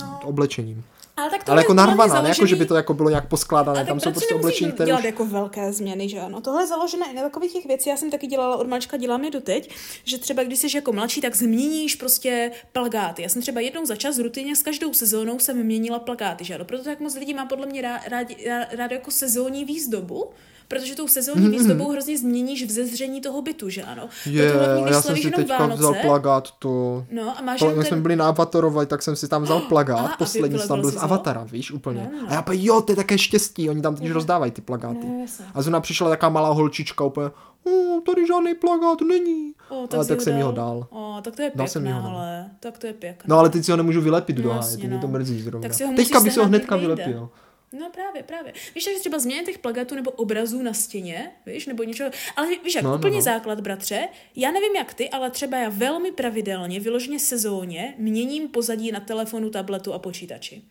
No. oblečením. Ale, tak Ale tohle jako narvaná, ne jako, že by to jako bylo nějak poskládané, Ale tam jsou prostě nemusíš oblečení, které dělat už... jako velké změny, že ano. Tohle je založené i na takových těch věcí, já jsem taky dělala od malička, dělám je doteď, že třeba když jsi jako mladší, tak změníš prostě plagáty. Já jsem třeba jednou za čas rutině s každou sezónou jsem měnila plagáty, že ano. Proto tak moc lidí má podle mě rád, rád, rád jako sezónní výzdobu, protože tou sezónní výzdobou hrozně změníš vzezření toho bytu, že ano. Mhm. Je, když já jsem si teďka vzal Vánoce, plagát, to... No a máš To, jak jsme ten... byli na Avatarovi, tak jsem si tam vzal plagát, a poslední, tam byl z? Avatara, víš, úplně. No, no, no. A já pak, jo, to je také štěstí, oni tam teď rozdávají ty plagáty. No. A zrovna přišla taková malá holčička úplně, "O, tady žádný plagát není. O, ale jsi tak jsem jí ho dal. O, tak to je pěkné, ho, no. ale tak to je pěkné. No ale teď si ho nemůžu vylepit do No, háje, jasně, teď mě to no. mrzí zrovna. Tak Teďka by si ho hnedka vylepil. No právě, právě. Víš, takže třeba změně těch plagátů nebo obrazů na stěně, víš, nebo něčeho. Ale víš, jak No, no, no, úplně no. základ, bratře. Já nevím jak ty, ale třeba já velmi pravidelně, vyloženě sezóně, měním pozadí na telefonu, tabletu a počítači.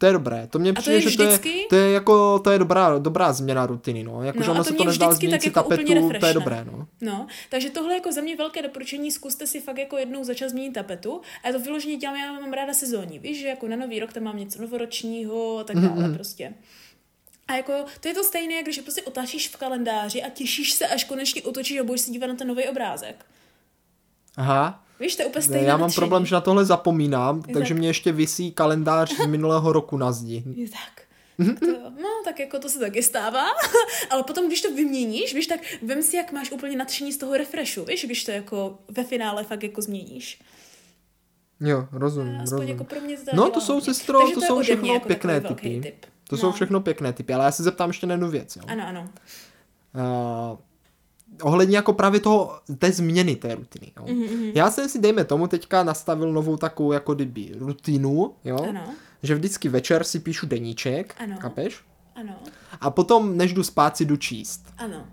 To je dobré, to mě to přijde, je že to je, to je jako, to je dobrá, dobrá změna rutiny, no. Jako, No, že ono to se to nezdá změnit tak si jako úplně tapetu, to je dobré, no. No, takže tohle jako za mě velké doporučení, zkuste si fakt jako jednou za čas změnit tapetu. A já to vyloženě dělám, já mám ráda sezónní. Víš, že jako na nový rok tam mám něco novoročního a tak dále prostě. A jako, to je to stejné, jak když prostě otáčíš v kalendáři a těšíš se, až konečně otočíš a budeš se dívat na ten nový obrázek. Aha, Víš, to je úplně stejné já mám nadšení. problém, že na tohle zapomínám, Je takže tak. mě ještě visí kalendář z minulého roku na zdi. Je tak. Tak to, no, tak jako to se taky stává, ale potom, když to vyměníš, víš, tak vem si, jak máš úplně nadšení z toho refreshu, víš, když to jako ve finále fakt jako změníš. Jo, rozumím, Aspoň rozumím. jako pro mě to No to jsou sestro, to je jsou všechno jako pěkné typy. tip. To jsou No. všechno pěkné typy, ale já se zeptám ještě na jednu věc. Jo. Ano, ano. Uh, ohledně jako právě toho, té změny té rutiny. Jo. Mm-hmm. Já jsem si, dejme tomu, teďka nastavil novou takovou jako kdyby rutinu, jo. Ano. že vždycky večer si píšu deníček, Ano. kapeš? Ano, A potom, než jdu spát, si jdu číst. ano.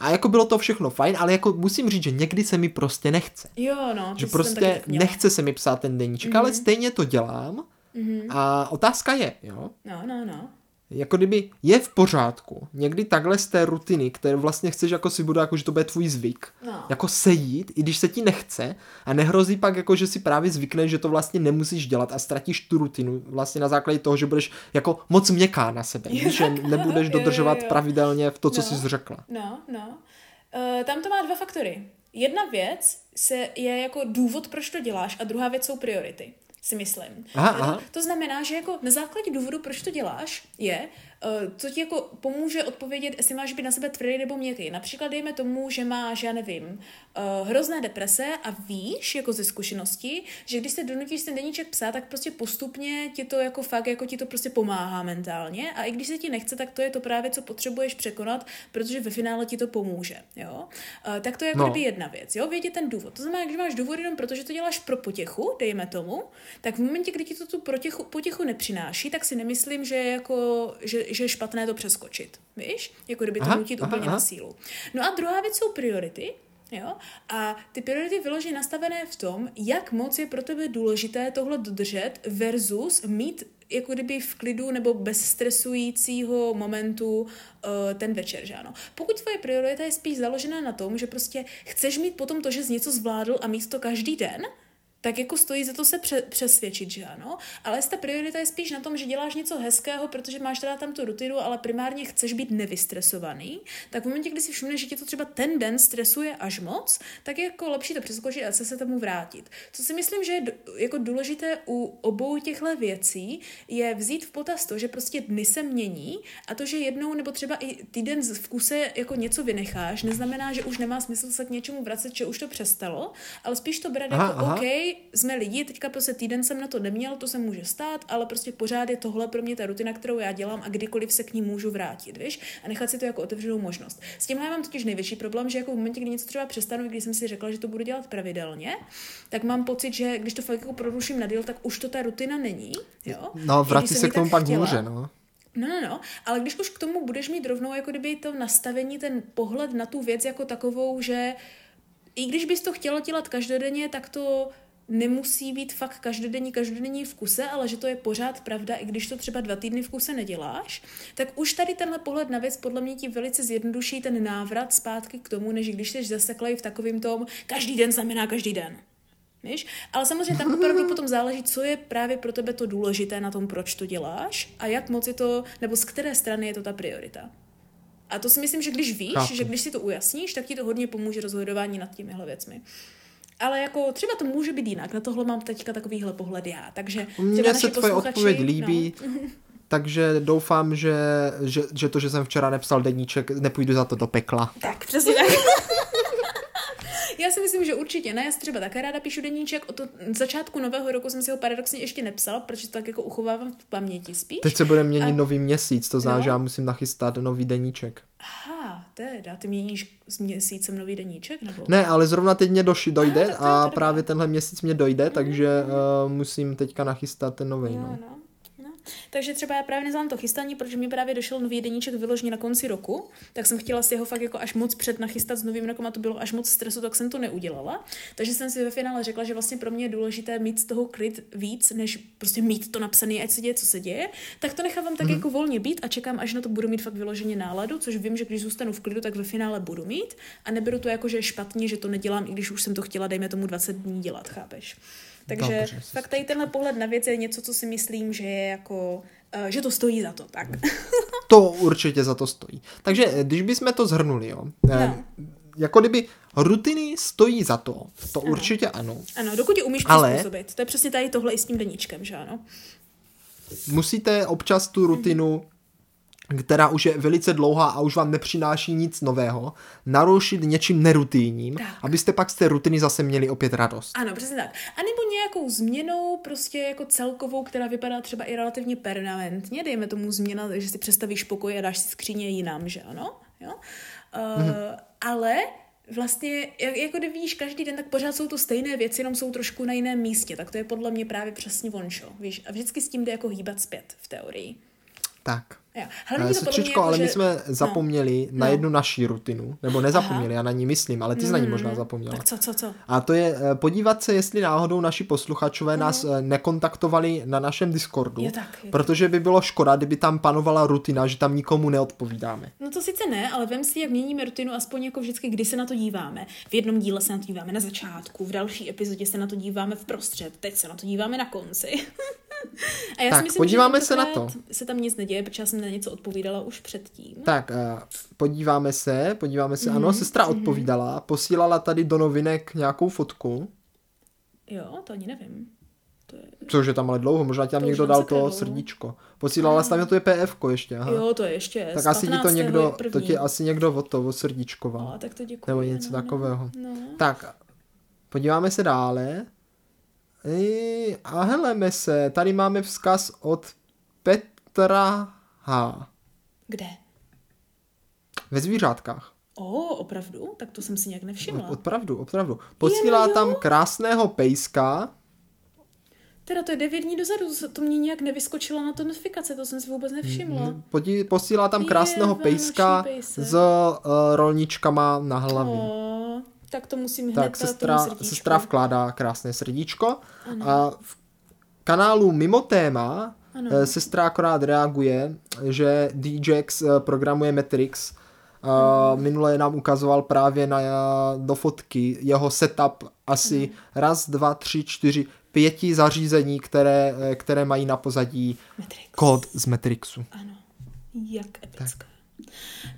A jako bylo to všechno fajn, ale jako musím říct, že někdy se mi prostě nechce. Jo, no. Že prostě nechce se mi psát ten deníček, mm-hmm. ale stejně to dělám. Mm-hmm. A otázka je, jo, No, no, no. Jako kdyby je v pořádku někdy takhle z té rutiny, které vlastně chceš jako si bude, jako že to bude tvůj zvyk, No. jako sejít, i když se ti nechce a nehrozí pak jako, že si právě zvykneš, že to vlastně nemusíš dělat a ztratíš tu rutinu vlastně na základě toho, že budeš jako moc měkká na sebe, víš, že nebudeš Jo, jo, dodržovat jo. pravidelně v to, co No. jsi řekla. No, no. Uh, tam to má dva faktory. Jedna věc se je jako důvod, proč to děláš, a druhá věc jsou priority, si myslím. Aha, aha. To znamená, že jako na základě důvodu, proč to děláš, je, co ti jako pomůže odpovědět, jestli máš být na sebe tvrdý nebo měkký. Například dejme tomu, že máš, já nevím, uh, hrozné deprese a víš, jako ze zkušenosti, že když se donutíš ten deníček psát, tak prostě postupně ti to jako fakt, jako ti to prostě pomáhá mentálně a i když se ti nechce, tak to je to právě, co potřebuješ překonat, protože ve finále ti to pomůže, jo. Uh, tak to je jako No. no. jedna věc, jo, vědět ten důvod. To znamená, když máš důvod jenom proto, že to děláš pro potěchu, dejme tomu, tak v momentě, kdy ti to tu protěchu, potěchu nepřináší, tak si nemyslím, že je jako, že, že je špatné to přeskočit, víš? Jako kdyby to Aha, nutit aha, úplně aha. na sílu. No a druhá věc jsou priority, Jo? A ty priority vyloženě nastavené v tom, jak moc je pro tebe důležité tohle dodržet versus mít jako kdyby v klidu nebo bez stresujícího momentu uh, ten večer, že ano. Pokud tvoje priorita je spíš založena na tom, že prostě chceš mít potom to, že jsi něco zvládl a mít to každý den, tak jako stojí za to se pře- přesvědčit, že ano. Ale ta priorita je spíš na tom, že děláš něco hezkého, protože máš teda tam tu rutinu, ale primárně chceš být nevystresovaný, tak v momentě, kdy si všimneš, že tě to třeba ten den stresuje až moc, tak je jako lepší to přeskočit a se tomu vrátit. Co si myslím, že je jako důležité u obou těchto věcí, je vzít v potaz to, že prostě dny se mění a to, že jednou nebo třeba i týden v kuse jako něco vynecháš, neznamená, že už nemá smysl se k něčemu vracet, že už to přestalo, ale spíš to brát Aha, jako aha. OK, jsme lidi, teďka prostě týden jsem na to neměl, to se může stát, ale prostě pořád je tohle pro mě ta rutina, kterou já dělám a kdykoliv se k ní můžu vrátit, víš? A nechat si to jako otevřenou možnost. S tímhle mám totiž největší problém, že jako v momentě, kdy něco třeba přestanu, když jsem si řekla, že to budu dělat pravidelně, tak mám pocit, že když to fakt jako proruším na díl, tak už to ta rutina není, jo? No, vrací se k tomu pak hůře, no. No, no, no, ale když už k tomu budeš mít rovnou jako kdyby to nastavení, ten pohled na tu věc jako takovou, že i když bys to chtěla dělat každodenně, tak to nemusí být fakt každodenní, každodenní v kuse, ale že to je pořád pravda, i když to třeba dva týdny v kuse neděláš, tak už tady tenhle pohled na věc podle mě ti velice zjednoduší ten návrat zpátky k tomu, než když jsi zaseklej v takovým tom, každý den znamená každý den. Víš? Ale samozřejmě tam opravdu potom záleží, co je právě pro tebe to důležité na tom, proč to děláš a jak moc je to, nebo z které strany je to ta priorita. A to si myslím, že když víš, Chápu. že když si to ujasníš, tak ti to hodně pomůže rozhodování nad těmihle věcmi. Ale jako třeba to může být jinak, na tohle mám teďka takovýhle pohled já, takže Mně se tvoje odpověď líbí, no. takže doufám, že, že, že to, že jsem včera nepsal deníček, nepůjdu za to do pekla. Tak, přesně tak. Já si myslím, že určitě ne. Já si třeba také ráda píšu deníček. O to začátku nového roku jsem si ho paradoxně ještě nepsala, protože to tak jako uchovávám v paměti spíš. Teď se bude měnit A... nový měsíc, to znamená, no. že já musím nachystat nový deníček. Aha, teda, ty měníš s měsícem nový deníček? Nebo? Ne, ale zrovna teď mě doši, dojde a, a právě tenhle měsíc mě dojde, mm. takže uh, musím teďka nachystat ten nový. No, no. Takže třeba já právě neznám to chystání, protože mi právě došel nový deníček vyložený na konci roku, tak jsem chtěla si ho fakt jako až moc před nachystat s novým rokem a to bylo až moc stresu, tak jsem to neudělala. Takže jsem si ve finále řekla, že vlastně pro mě je důležité mít z toho kryt víc, než prostě mít to napsané, ať se děje, co se děje. Tak to nechávám tak mm-hmm. jako volně být a čekám, až na to budu mít fakt vyloženě náladu, což vím, že když zůstanu v klidu, tak ve finále budu mít a neberu to jako, že je špatně, že to nedělám, i když už jsem to chtěla, dejme tomu 20 dní dělat, chápeš? Takže Dobře, fakt tady tenhle pohled na věc je něco, co si myslím, že je jako, uh, že to stojí za to, tak. to určitě za to stojí. Takže eh, když bychom to zhrnuli, jo, eh, no. jako kdyby rutiny stojí za to, to ano. určitě ano. Ano, dokud je umíš Ale... přizpůsobit. To je přesně tady tohle i s tím deníčkem, že ano? Musíte občas tu rutinu která už je velice dlouhá a už vám nepřináší nic nového, narušit něčím nerutinním, tak. abyste pak z té rutiny zase měli opět radost. Ano, přesně tak. A nebo nějakou změnou prostě jako celkovou, která vypadá třeba i relativně permanentně, dejme tomu změna, že si představíš pokoj a dáš si skříně jinam, že ano? Jo? Uh, mm-hmm. Ale vlastně, jak, jako kdy vidíš každý den, tak pořád jsou to stejné věci, jenom jsou trošku na jiném místě. Tak to je podle mě právě přesně vončo, víš? A vždycky s tím jde jako hýbat zpět v teorii. Tak. Jo. Sestřičko, jako, ale že... my jsme no. zapomněli no. na jednu naší rutinu, nebo nezapomněli, Aha. já na ní myslím, ale ty jsi na ní mm. možná zapomněla. Tak co, co, co? A to je eh, podívat se, jestli náhodou naši posluchačové no. nás eh, nekontaktovali na našem Discordu, je tak, je protože by bylo škoda, kdyby tam panovala rutina, že tam nikomu neodpovídáme. No to sice ne, ale vem si, jak měníme rutinu, aspoň jako vždycky, kdy se na to díváme. V jednom díle se na to díváme na začátku, v další epizodě se na to díváme v prostřed, teď se na to díváme na konci. A já tak, si myslím, podíváme že se na to. Se tam nic neděje, protože já jsem na něco odpovídala už předtím. Tak, uh, podíváme se, podíváme se. Mm-hmm. Ano, sestra mm-hmm. odpovídala, posílala tady do novinek nějakou fotku. Jo, to ani nevím. To je... Což je tam ale dlouho, možná ti tam to někdo dal to dlouho. srdíčko. Posílala jsi tam, to je PF ještě, aha. Jo, to je ještě. Tak asi ti to někdo, to ti asi někdo od toho srdíčkoval. No, tak to děkuji. Nebo něco no, takového. No. Tak, podíváme se dále. A heleme se, tady máme vzkaz od Petra H. Kde? Ve zvířátkách. O, oh, opravdu? Tak to jsem si nějak nevšimla. Opravdu, opravdu. Posílá tam krásného pejska. Teda to je devět dní dozadu, to, mě nějak nevyskočilo na to notifikace, to jsem si vůbec nevšimla. Mm, podí, posílá tam krásného je, pejska s uh, rolničkama na hlavě. Oh, tak to musím hned Tak sestra, sestra vkládá krásné srdíčko. Ano. A v kanálu Mimo téma ano. Eh, sestra akorát reaguje, že DJX eh, programuje Matrix. Uh, minule nám ukazoval právě na, do fotky jeho setup asi ano. raz, dva, tři, čtyři, pěti zařízení, které, které mají na pozadí Matrix. kód z Matrixu. Ano, jak epická.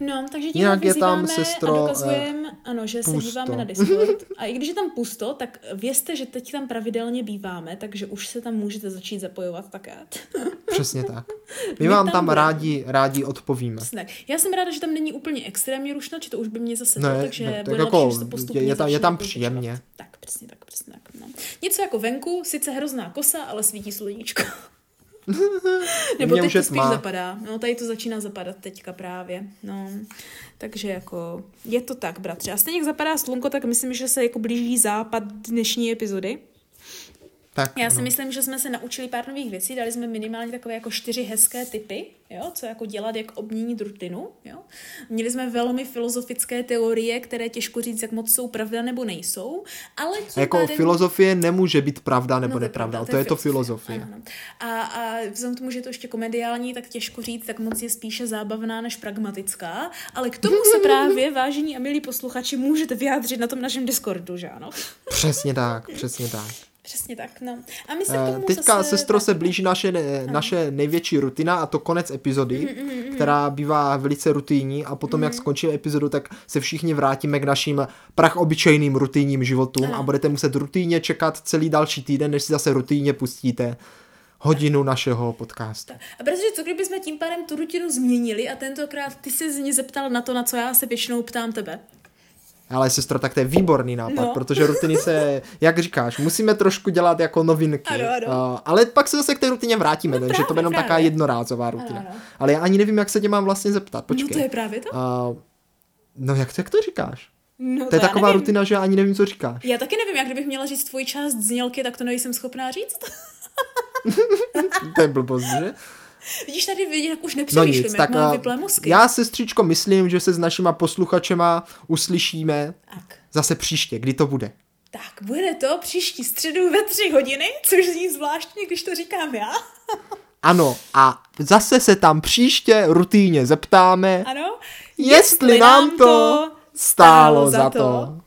No, takže tím Jinak je tam sestro, a dokazujeme, uh, ano, že pusto. se díváme na Discord. A i když je tam pusto, tak vězte, že teď tam pravidelně býváme, takže už se tam můžete začít zapojovat také. Přesně tak. My, My vám tam, tam rádi, rádi odpovíme. Přesně. Já jsem ráda, že tam není úplně extrémně rušno, či to už by mě zase ne, to, takže ne, tak bude jako, lepší, to postupně je, je, tam, je tam příjemně. Tak, přesně tak, přesně tak. No. Něco jako venku, sice hrozná kosa, ale svítí sluníčko. Nebo teď to spíš má. zapadá. No, tady to začíná zapadat teďka právě. No, takže jako je to tak, bratře. A stejně jak zapadá slunko, tak myslím, že se jako blíží západ dnešní epizody. Tak, Já si no. myslím, že jsme se naučili pár nových věcí, dali jsme minimálně takové jako čtyři hezké typy, jo, co jako dělat, jak obměnit rutinu, jo. Měli jsme velmi filozofické teorie, které těžko říct, jak moc jsou pravda nebo nejsou, ale jako pádem... filozofie nemůže být pravda nebo No, to je nepravda, pravda, to je to filozofie. Ano, ano. A, a vzhledem k tomu, že je to ještě komediální, tak těžko říct, tak moc je spíše zábavná než pragmatická, ale k tomu se právě, vážení a milí posluchači, můžete vyjádřit na tom našem Discordu, že ano? Přesně tak, přesně tak. Přesně tak, no. A my se k Eh, tomu Teďka, zase sestro, se blíží naše, ne- naše největší rutina a to konec epizody, Mhm, která bývá velice rutinní a potom, jak skončí epizodu, tak se všichni vrátíme k našim prach obyčejným rutinním životům a Ano. budete muset rutinně čekat celý další týden, než si zase rutinně pustíte hodinu našeho podcastu. A protože co kdyby jsme tím pádem tu rutinu změnili a tentokrát ty se z ní zeptal na to, na co já se většinou ptám tebe. Ale sestro, tak to je výborný nápad, No. protože rutiny se, jak říkáš, musíme trošku dělat jako novinky. Ano, ano. Uh, ale pak se zase k té rutině vrátíme, takže to právě, bude jenom taková právě. jednorázová rutina. Ano, ano. Ale já ani nevím, jak se tě mám vlastně zeptat. Počkej. No to je právě to. Uh, no jak, jak to říkáš? No, To je taková nevím. rutina, že já ani nevím, co říkáš. Já taky nevím, jak kdybych měla říct tvoji část znělky, tak to nejsem schopná říct. To je blbost, že? Vidíš tady, jak už No nepřemýšlím, nic, jak tak mám uh, vyplé mozky. já sestřičko myslím, že se s našima posluchačema uslyšíme Tak. zase příště, kdy to bude. tak, bude to příští středu ve tři hodiny, což zní zvláštně, když to říkám já. Ano, a zase se tam příště rutíně zeptáme, Ano? jestli nám to stálo za to.